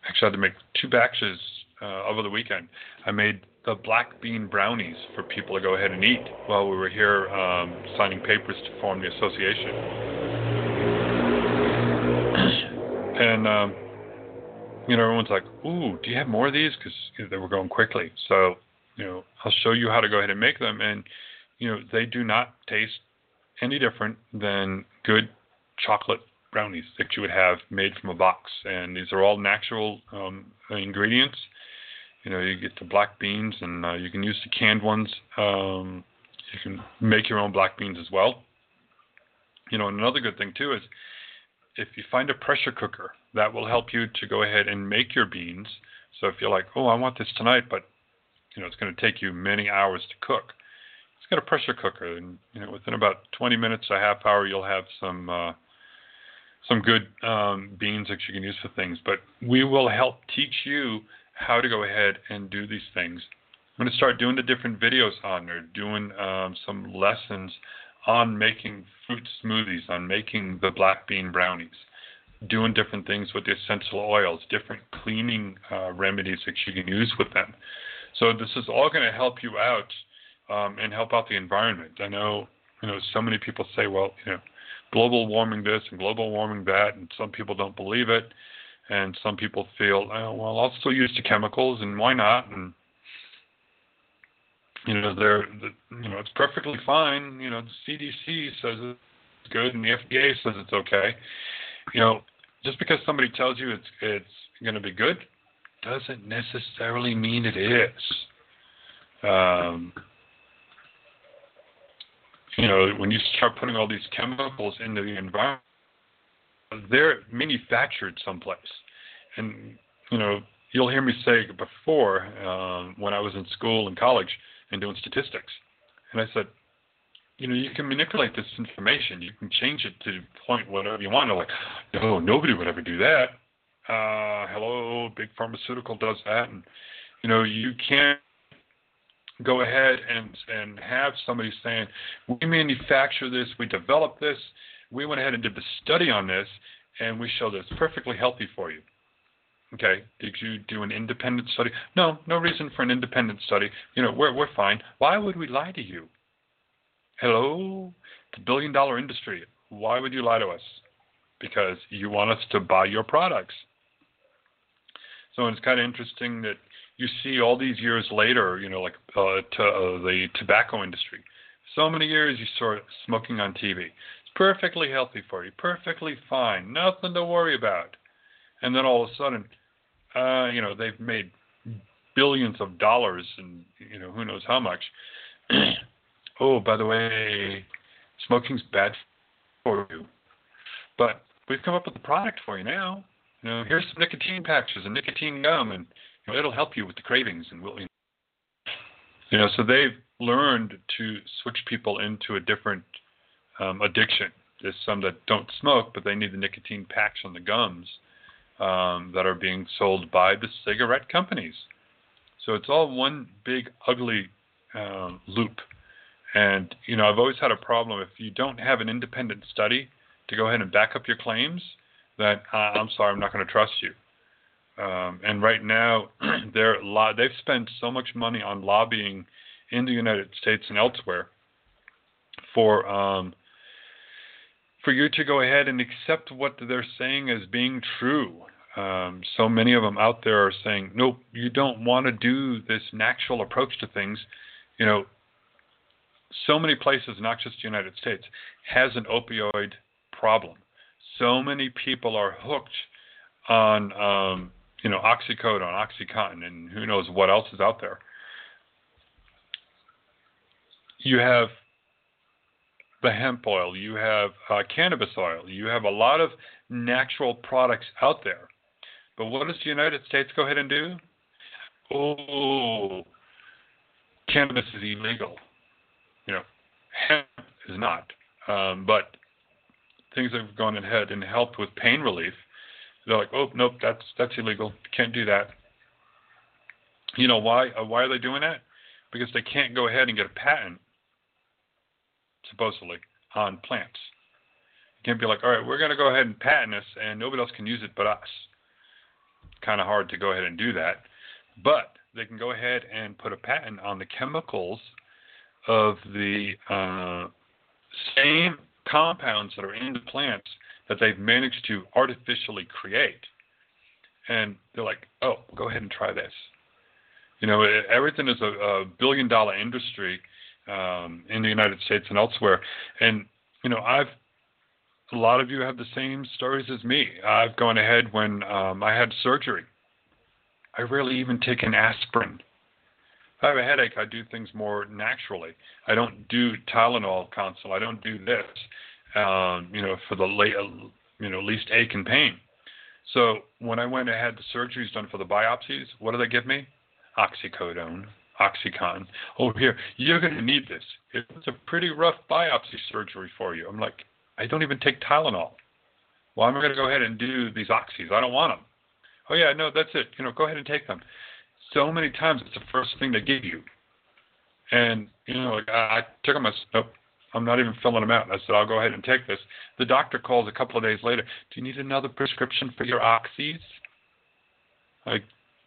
actually had to make two batches uh, over the weekend. I made the black bean brownies for people to go ahead and eat while we were here um, signing papers to form the association. and um, you know, everyone's like, "Ooh, do you have more of these?" Because they were going quickly. So, you know, I'll show you how to go ahead and make them, and you know, they do not taste any different than good chocolate brownies that you would have made from a box. And these are all natural um, ingredients. You know, you get the black beans, and uh, you can use the canned ones. Um, you can make your own black beans as well. You know, and another good thing too is if you find a pressure cooker, that will help you to go ahead and make your beans. So if you're like, oh, I want this tonight, but you know it's going to take you many hours to cook, it's got a pressure cooker, and you know within about 20 minutes, a half hour, you'll have some uh, some good um, beans that you can use for things. But we will help teach you how to go ahead and do these things. I'm going to start doing the different videos on there, doing um, some lessons on making fruit smoothies, on making the black bean brownies, doing different things with the essential oils, different cleaning uh, remedies that you can use with them. So this is all going to help you out um, and help out the environment. I know, you know, so many people say, well, you know, global warming this and global warming that, and some people don't believe it, and some people feel, oh, well, I'll still use the chemicals, and why not? And you know, they're, you know, it's perfectly fine. You know, the CDC says it's good and the FDA says it's okay. You know, just because somebody tells you it's it's going to be good doesn't necessarily mean it is. Um, you know, when you start putting all these chemicals into the environment, they're manufactured someplace. And, you know, you'll hear me say before um, when I was in school and college and doing statistics. And I said, you know, you can manipulate this information. You can change it to point whatever you want. They're like, no, nobody would ever do that. Uh, hello, big pharmaceutical does that, and you know, you can't go ahead and and have somebody saying, we manufacture this, we develop this, we went ahead and did the study on this, and we show that it's perfectly healthy for you. Okay, did you do an independent study? No, no reason for an independent study. You know, we're we're fine. Why would we lie to you? Hello, a billion dollar industry. Why would you lie to us? Because you want us to buy your products. So it's kind of interesting that you see all these years later, you know, like uh, to, uh, the tobacco industry. So many years you saw smoking on TV. Perfectly healthy for you, perfectly fine, nothing to worry about. And then all of a sudden, uh, you know, they've made billions of dollars and you know who knows how much. oh, by the way, smoking's bad for you, but we've come up with a product for you now. You know, here's some nicotine patches and nicotine gum, and you know, it'll help you with the cravings. And we'll, you know, so they've learned to switch people into a different um, addiction. There's some that don't smoke, but they need the nicotine patch on the gums um, that are being sold by the cigarette companies. So it's all one big ugly uh, loop. And you know, I've always had a problem if you don't have an independent study to go ahead and back up your claims that uh, I'm sorry, I'm not going to trust you. Um, and right now, they're lo- they've spent so much money on lobbying in the United States and elsewhere for um, for you to go ahead and accept what they're saying as being true. Um, so many of them out there are saying, nope, you don't want to do this natural approach to things. You know, so many places, not just the United States, has an opioid problem so many people are hooked on um, you know oxycodone, oxycontin, and who knows what else is out there. You have the hemp oil, you have uh, cannabis oil, you have a lot of natural products out there. But what does the United States go ahead and do? Oh, cannabis is illegal. You know, hemp is not. Um, but things have gone ahead and helped with pain relief, they're like, oh nope, that's that's illegal. Can't do that. You know why? Uh, why are they doing that? Because they can't go ahead and get a patent, supposedly, on plants. You can't be like, all right, we're going to go ahead and patent this, and nobody else can use it but us. Kind of hard to go ahead and do that, but they can go ahead and put a patent on the chemicals of the uh, same compounds that are in the plants that they've managed to artificially create. And they're like, oh, go ahead and try this. You know, everything is a, a billion dollar industry um, in the United States and elsewhere. And, you know, I've, a lot of you have the same stories as me. I've gone ahead when um, I had surgery. I rarely even take an aspirin if I have a headache, I do things more naturally. I don't do Tylenol console. I don't do this, um, you know, for the late, you know, least ache and pain. So when I went and had the surgeries done for the biopsies, what do they give me? Oxycodone, OxyContin. Oh, here, you're going to need this. It's a pretty rough biopsy surgery for you. I'm like, I don't even take Tylenol. Well, I'm going to go ahead and do these oxys. I don't want them. Oh yeah, no, that's it. You know, go ahead and take them so many times it's the first thing they give you. And, you know, like I, I took them, I said, nope, I'm not even filling them out. I said, I'll go ahead and take this. The doctor calls a couple of days later, do you need another prescription for your oxys? I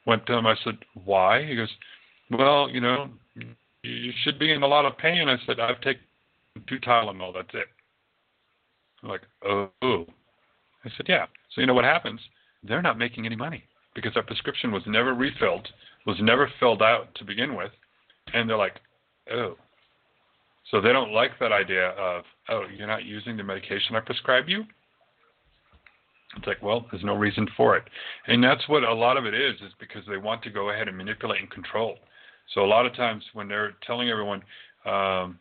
went to him, I said, why? He goes, well, you know, you should be in a lot of pain. I said, I've taken two Tylenol, that's it. I'm like, oh. I said, yeah. So you know what happens? They're not making any money because that prescription was never refilled was never filled out to begin with, and they're like, oh. So they don't like that idea of, oh, you're not using the medication I prescribe you? It's like, well, there's no reason for it. And that's what a lot of it is, is because they want to go ahead and manipulate and control. So a lot of times when they're telling everyone, um,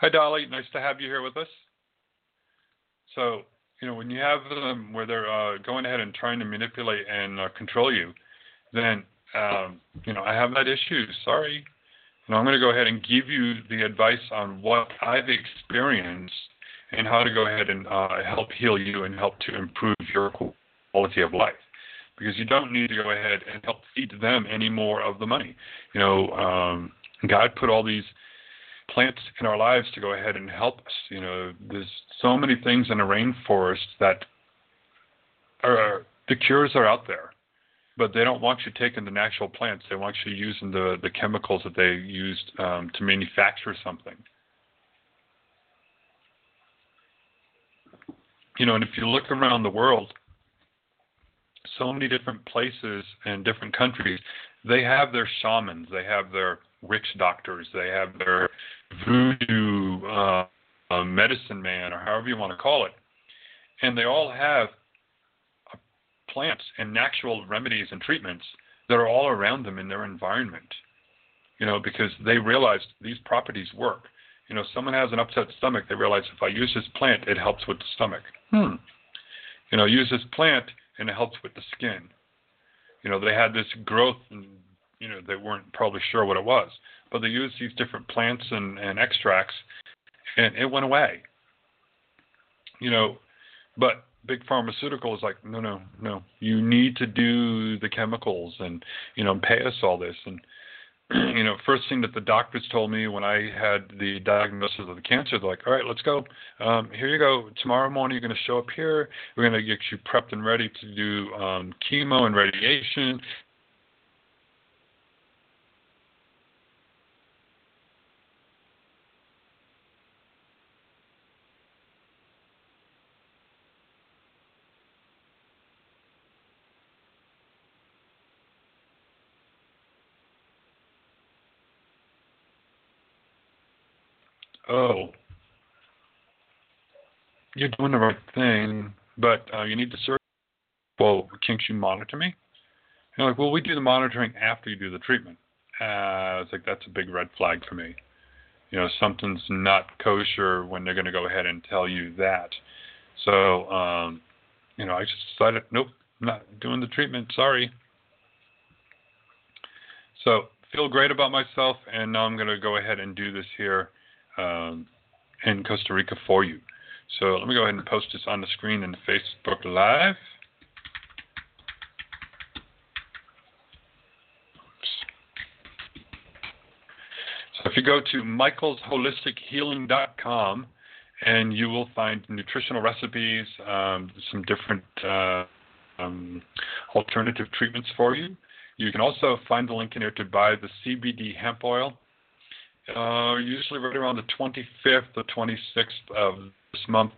Hi, Dolly. Nice to have you here with us. So, you know, when you have them where they're uh, going ahead and trying to manipulate and uh, control you, then, um, you know, I have that issue. Sorry. And I'm going to go ahead and give you the advice on what I've experienced and how to go ahead and uh, help heal you and help to improve your quality of life. Because you don't need to go ahead and help feed them any more of the money. You know, um, God put all these plants in our lives to go ahead and help us. You know, there's so many things in the rainforest that are the cures are out there, but they don't want you taking the natural plants. They want you using the the chemicals that they used um, to manufacture something. You know, and if you look around the world, so many different places and different countries, they have their shamans, they have their witch doctors, they have their voodoo uh, uh, medicine man, or however you want to call it, and they all have uh, plants and natural remedies and treatments that are all around them in their environment. You know, because they realize these properties work. You know, someone has an upset stomach, they realize if I use this plant, it helps with the stomach. Hmm. You know, use this plant and it helps with the skin. You know, they had this growth and you know, they weren't probably sure what it was but they used these different plants and, and extracts, and it went away. You know, but big pharmaceutical is like, no, no, no. You need to do the chemicals and you know pay us all this. And you know, first thing that the doctors told me when I had the diagnosis of the cancer, they're like, all right, let's go. Um, here you go. Tomorrow morning, you're going to show up here. We're going to get you prepped and ready to do um, chemo and radiation. Oh, you're doing the right thing, but uh, you need to search. Well, can't you monitor me? You're like, well, we do the monitoring after you do the treatment. Uh, it's like that's a big red flag for me. You know, something's not kosher when they're going to go ahead and tell you that. So, um, you know, I just decided, nope, I'm not doing the treatment. Sorry. So, feel great about myself, and now I'm going to go ahead and do this here um, in Costa Rica for you. So let me go ahead and post this on the screen in Facebook Live. So if you go to michaelsHolisticHealing.com, and you will find nutritional recipes, um, some different uh, um, alternative treatments for you. You can also find the link in here to buy the CBD hemp oil uh, usually right around the 25th or 26th of this month.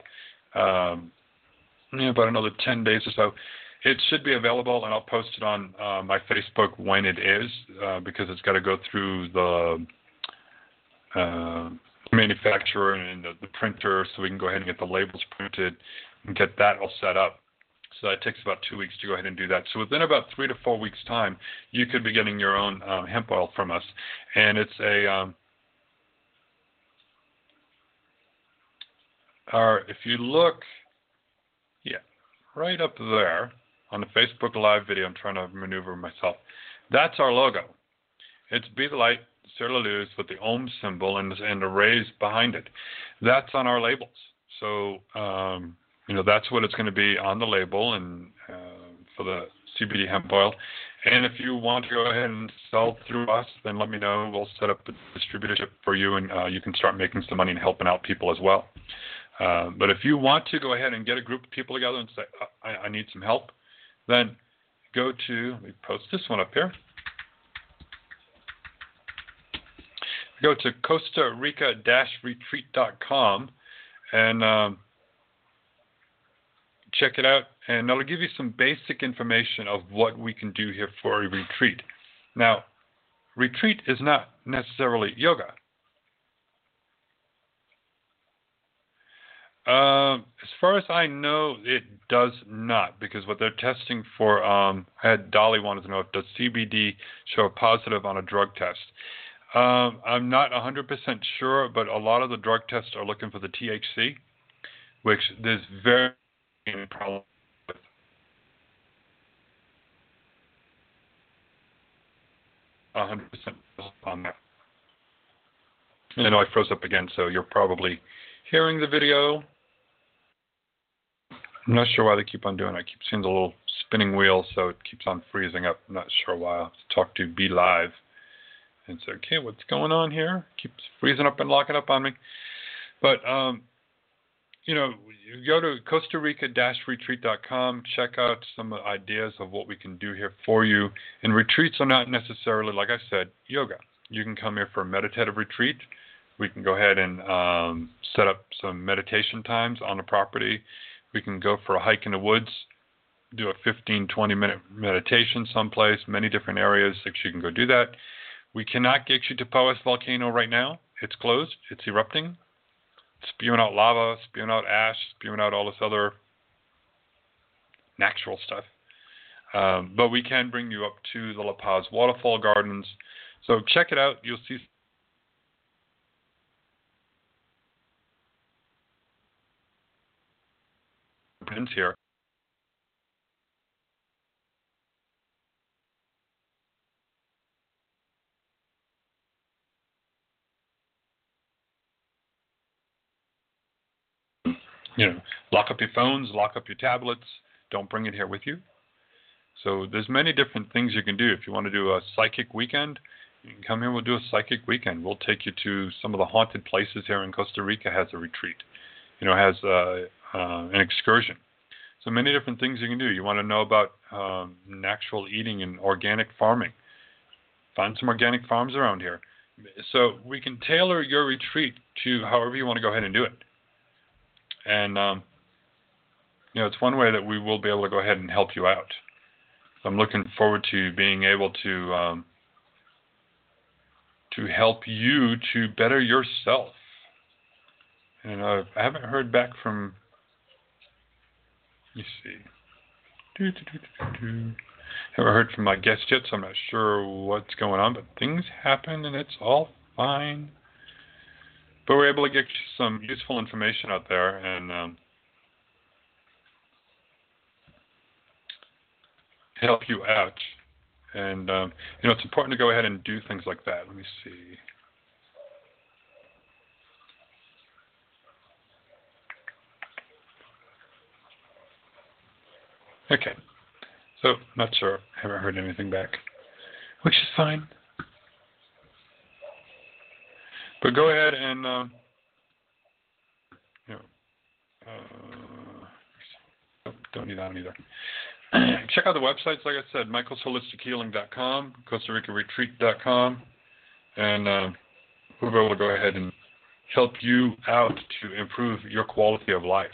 Um, yeah, about another 10 days or so. It should be available, and I'll post it on uh, my Facebook when it is, uh, because it's got to go through the uh, manufacturer and the, the, printer, so we can go ahead and get the labels printed and get that all set up. So that takes about two weeks to go ahead and do that. So within about three to four weeks' time, you could be getting your own um, hemp oil from us, and it's a um, are if you look, yeah, right up there on the Facebook Live video, I'm trying to maneuver myself. That's our logo. It's Be the Light Cellulose with the Om symbol and, and the rays behind it. That's on our labels. So, um, you know, that's what it's going to be on the label and uh, for the CBD hemp oil. And if you want to go ahead and sell through us, then let me know. We'll set up a distributorship for you, and uh, you can start making some money and helping out people as well. Uh, but if you want to go ahead and get a group of people together and say, I, I need some help, then go to, let me post this one up here. Go to Costa Rica retreat.com and um, check it out. And it'll give you some basic information of what we can do here for a retreat. Now, retreat is not necessarily yoga. Um, as far as I know, it does not because what they're testing for. Um, I had Dolly wanted to know if does CBD show positive on a drug test. Um, I'm not 100% sure, but a lot of the drug tests are looking for the THC, which there's very problem with. hundred percent on that. I know I froze up again, so you're probably hearing the video. I'm not sure why they keep on doing it. I keep seeing the little spinning wheel, so it keeps on freezing up. I'm not sure why. I have to talk to Be Live and say, okay, what's going on here? Keeps freezing up and locking up on me. But, um, you know, you go to Costa Rica-retreat.com, check out some ideas of what we can do here for you. And retreats are not necessarily, like I said, yoga. You can come here for a meditative retreat. We can go ahead and um, set up some meditation times on the property. We can go for a hike in the woods, do a 15, 20 minute meditation someplace, many different areas that you can go do that. We cannot get you to Poas volcano right now. It's closed. It's erupting, spewing out lava, spewing out ash, spewing out all this other natural stuff. Um, but we can bring you up to the La Paz Waterfall Gardens. So check it out. You'll see here. You know, lock up your phones, lock up your tablets. Don't bring it here with you. So there's many different things you can do. If you want to do a psychic weekend, you can come here. We'll do a psychic weekend. We'll take you to some of the haunted places here in Costa Rica. Has a retreat. You know, has uh, uh, an excursion. So many different things you can do. You want to know about um, natural eating and organic farming. Find some organic farms around here. So we can tailor your retreat to however you want to go ahead and do it. And um, you know, it's one way that we will be able to go ahead and help you out. So I'm looking forward to being able to um, to help you to better yourself. And uh, I haven't heard back from me see. Do, do, do, Haven't heard from my guest yet, so I'm not sure what's going on, but things happen and it's all fine. But we're able to get some useful information out there and um, help you out. And um, you know, it's important to go ahead and do things like that. Let me see. Okay. So, not sure. Haven't heard anything back, which is fine. But go ahead and, uh, you know, uh, don't need that either. Check out the websites, like I said, michaelsholistichealing.com, Costa Rica Retreat.com, and uh, we'll be able to go ahead and help you out to improve your quality of life.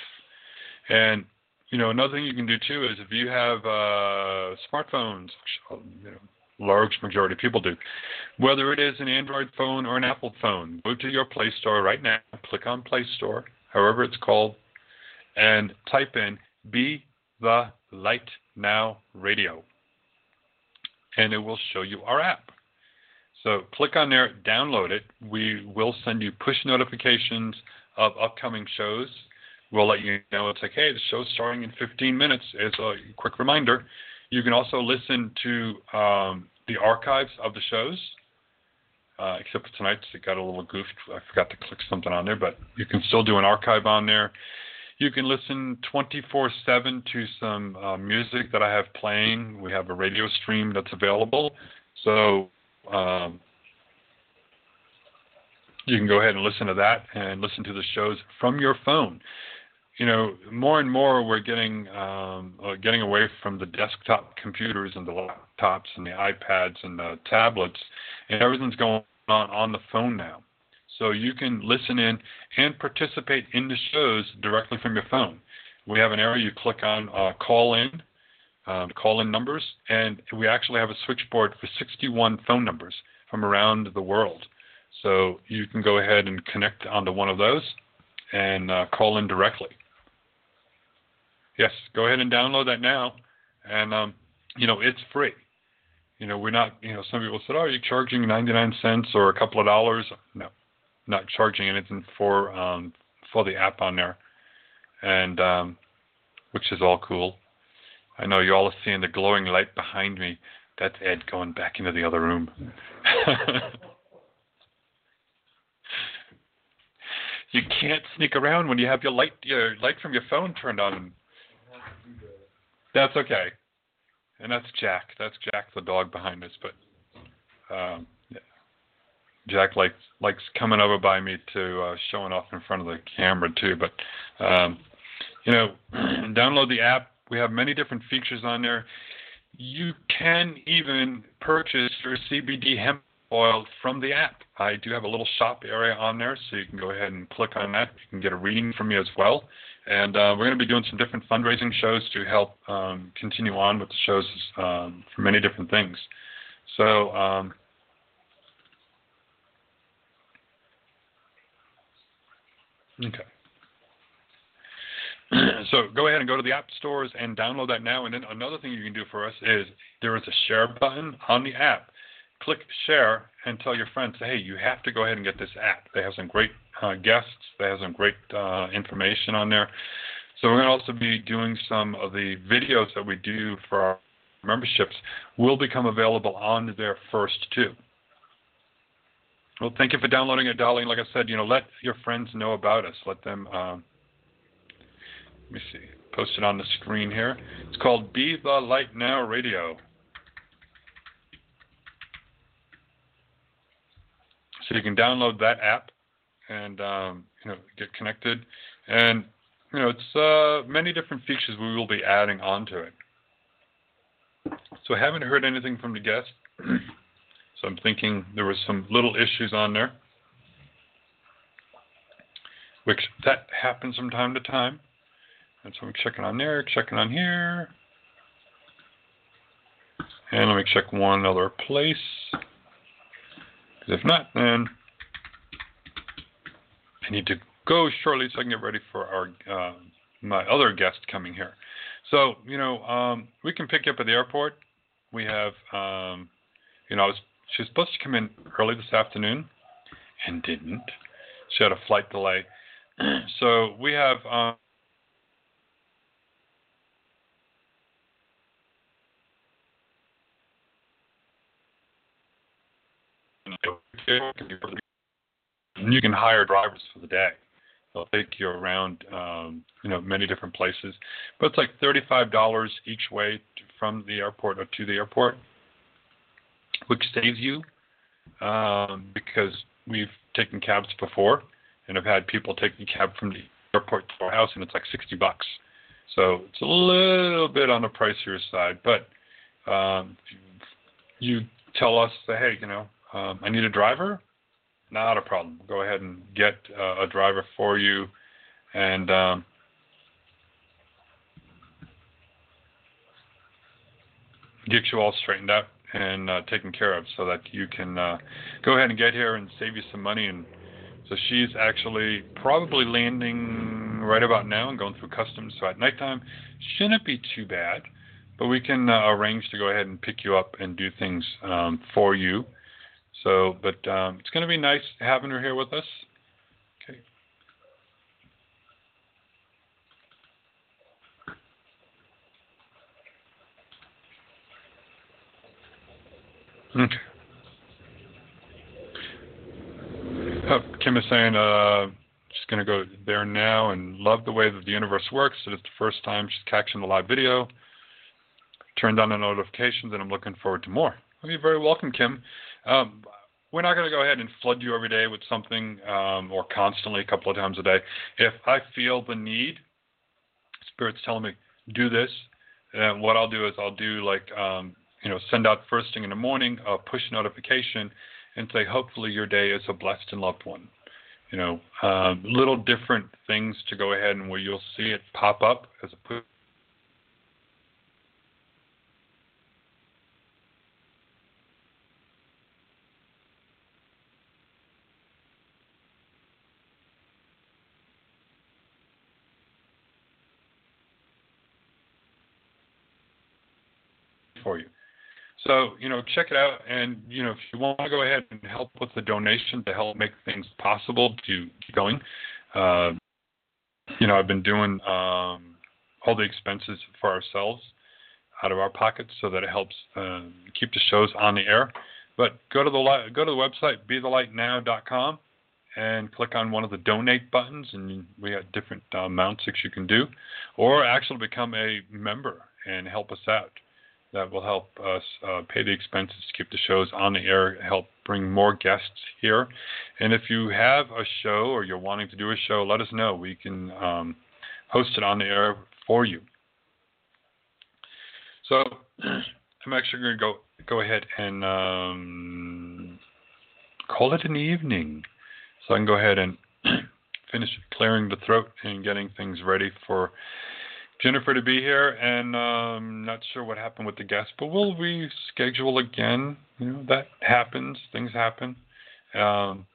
And you know, another thing you can do too is if you have uh, smartphones, you know, large majority of people do, whether it is an Android phone or an Apple phone, go to your Play Store right now, click on Play Store, however it's called, and type in Be the Light Now Radio, and it will show you our app. So click on there, download it. We will send you push notifications of upcoming shows we'll let you know it's like, hey, the show's starting in 15 minutes. As a quick reminder, you can also listen to um, the archives of the shows. Uh, except for tonight's, it got a little goofed. I forgot to click something on there, but you can still do an archive on there. You can listen 24 7 to some uh, music that I have playing. We have a radio stream that's available. So um, you can go ahead and listen to that and listen to the shows from your phone you know, more and more we're getting um, uh, getting away from the desktop computers and the laptops and the iPads and the tablets, and everything's going on on the phone now. So you can listen in and participate in the shows directly from your phone. We have an area you click on uh, call in, um, call in numbers, and we actually have a switchboard for 61 phone numbers from around the world. So you can go ahead and connect onto one of those and uh, call in directly. Yes, go ahead and download that now, and um, you know it's free. You know we're not. You know some people said, "Oh, you're charging 99 cents or a couple of dollars." No, not charging anything for um, for the app on there, and um, which is all cool. I know you all are seeing the glowing light behind me. That's Ed going back into the other room. you can't sneak around when you have your light your light from your phone turned on. That's okay. And that's Jack. That's Jack the dog behind us, but um. Jack likes likes coming over by me to uh showing off in front of the camera too, but um you know, download the app. We have many different features on there. You can even purchase your CBD hemp oil from the app. I do have a little shop area on there, so you can go ahead and click on that. You can get a reading from me as well. And uh, we're going to be doing some different fundraising shows to help um, continue on with the shows um, for many different things. So, um, okay. so go ahead and go to the app stores and download that now. And then another thing you can do for us is there is a share button on the app click share and tell your friends, hey, you have to go ahead and get this app. They have some great uh, guests. They have some great uh, information on there. So we're going to also be doing some of the videos that we do for our memberships will become available on there first too. Well, thank you for downloading it, darling. Like I said, you know, let your friends know about us. Let them. Um, let me see. Post it on the screen here. It's called Be the Light Now Radio. So you can download that app and um, you know get connected, and you know it's uh, many different features we will be adding onto it. So I haven't heard anything from the guest, so I'm thinking there was some little issues on there, which that happens from time to time. And so I'm checking on there, checking on here. And let me check one other place. If not, then I need to go shortly so I can get ready for our uh, my other guest coming here. So you know, um, we can pick you up at the airport. We have, um, you know, she was supposed to come in early this afternoon, and didn't. She had a flight delay. so we have. You can hire drivers for the day. They'll take you around, um, you know, many different places. But it's like thirty-five dollars each way from the airport or to the airport, which saves you um, because we've taken cabs before, and I've had people take taking cab from the airport to our house, and it's like sixty bucks. So it's a little bit on the pricier side, but um, you tell us, say, hey, you know, um, I need a driver. Not a problem. Go ahead and get uh, a driver for you, and um, get you all straightened out and uh, taken care of, so that you can uh, go ahead and get here and save you some money. And so she's actually probably landing right about now and going through customs. So at nighttime, shouldn't be too bad. But we can uh, arrange to go ahead and pick you up and do things um, for you so, but um, it's going to be nice having her here with us. Okay. Okay. Oh, Kim is saying uh, she's going to go there now and love the way that the universe works. It is the first time she's catching the live video. Turned on the notifications, and I'm looking forward to more. Well, you're very welcome, Kim. Um, we're not going to go ahead and flood you every day with something um, or constantly a couple of times a day. If I feel the need, Spirit's telling me, do this, and what I'll do is I'll do like, um, you know, send out first thing in the morning a push notification and say, hopefully your day is a blessed and loved one. You know, um, little different things to go ahead and where you'll see it pop up as a push So, you know, check it out. And, you know, if you want to go ahead and help with the donation to help make things possible to keep going, uh, you know, I've been doing um, all the expenses for ourselves out of our pockets so that it helps uh, keep the shows on the air. But go to the go to the website bethelightnow.com and click on one of the donate buttons, and we have different uh, amounts that you can do, or actually become a member and help us out. That will help us uh, pay the expenses to keep the shows on the air, help bring more guests here. And if you have a show or you're wanting to do a show, let us know. We can um, host it on the air for you. So I'm actually going to go go ahead and um, call it an evening. So I can go ahead and finish clearing the throat and getting things ready for Jennifer to be here. And um, not sure what happened with the guest, but we'll reschedule again. You know that happens. Things happen. Um,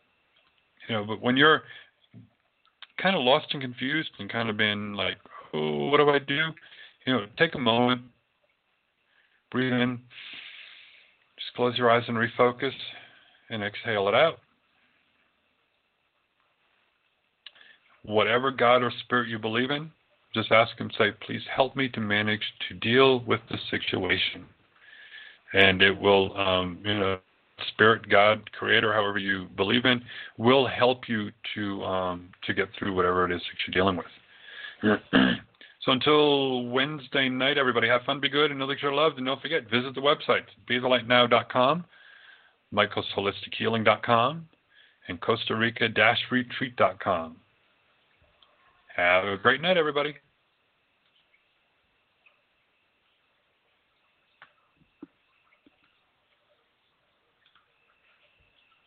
you know, but when you're kind of lost and confused and kind of been like, oh, what do I do? You know, take a moment, breathe in, just close your eyes and refocus, and exhale it out. Whatever God or spirit you believe in, just ask Him, say, please help me to manage to deal with the situation. And it will, um, you know, spirit, God, creator, however you believe in, will help you to um, to get through whatever it is that you're dealing with. so until Wednesday night, everybody have fun, be good, and know that you're loved. And don't forget, visit the website, bethelightnow.com, michaelsholistichealing.com, and Costa Rica-retreat.com. Have a great night, everybody.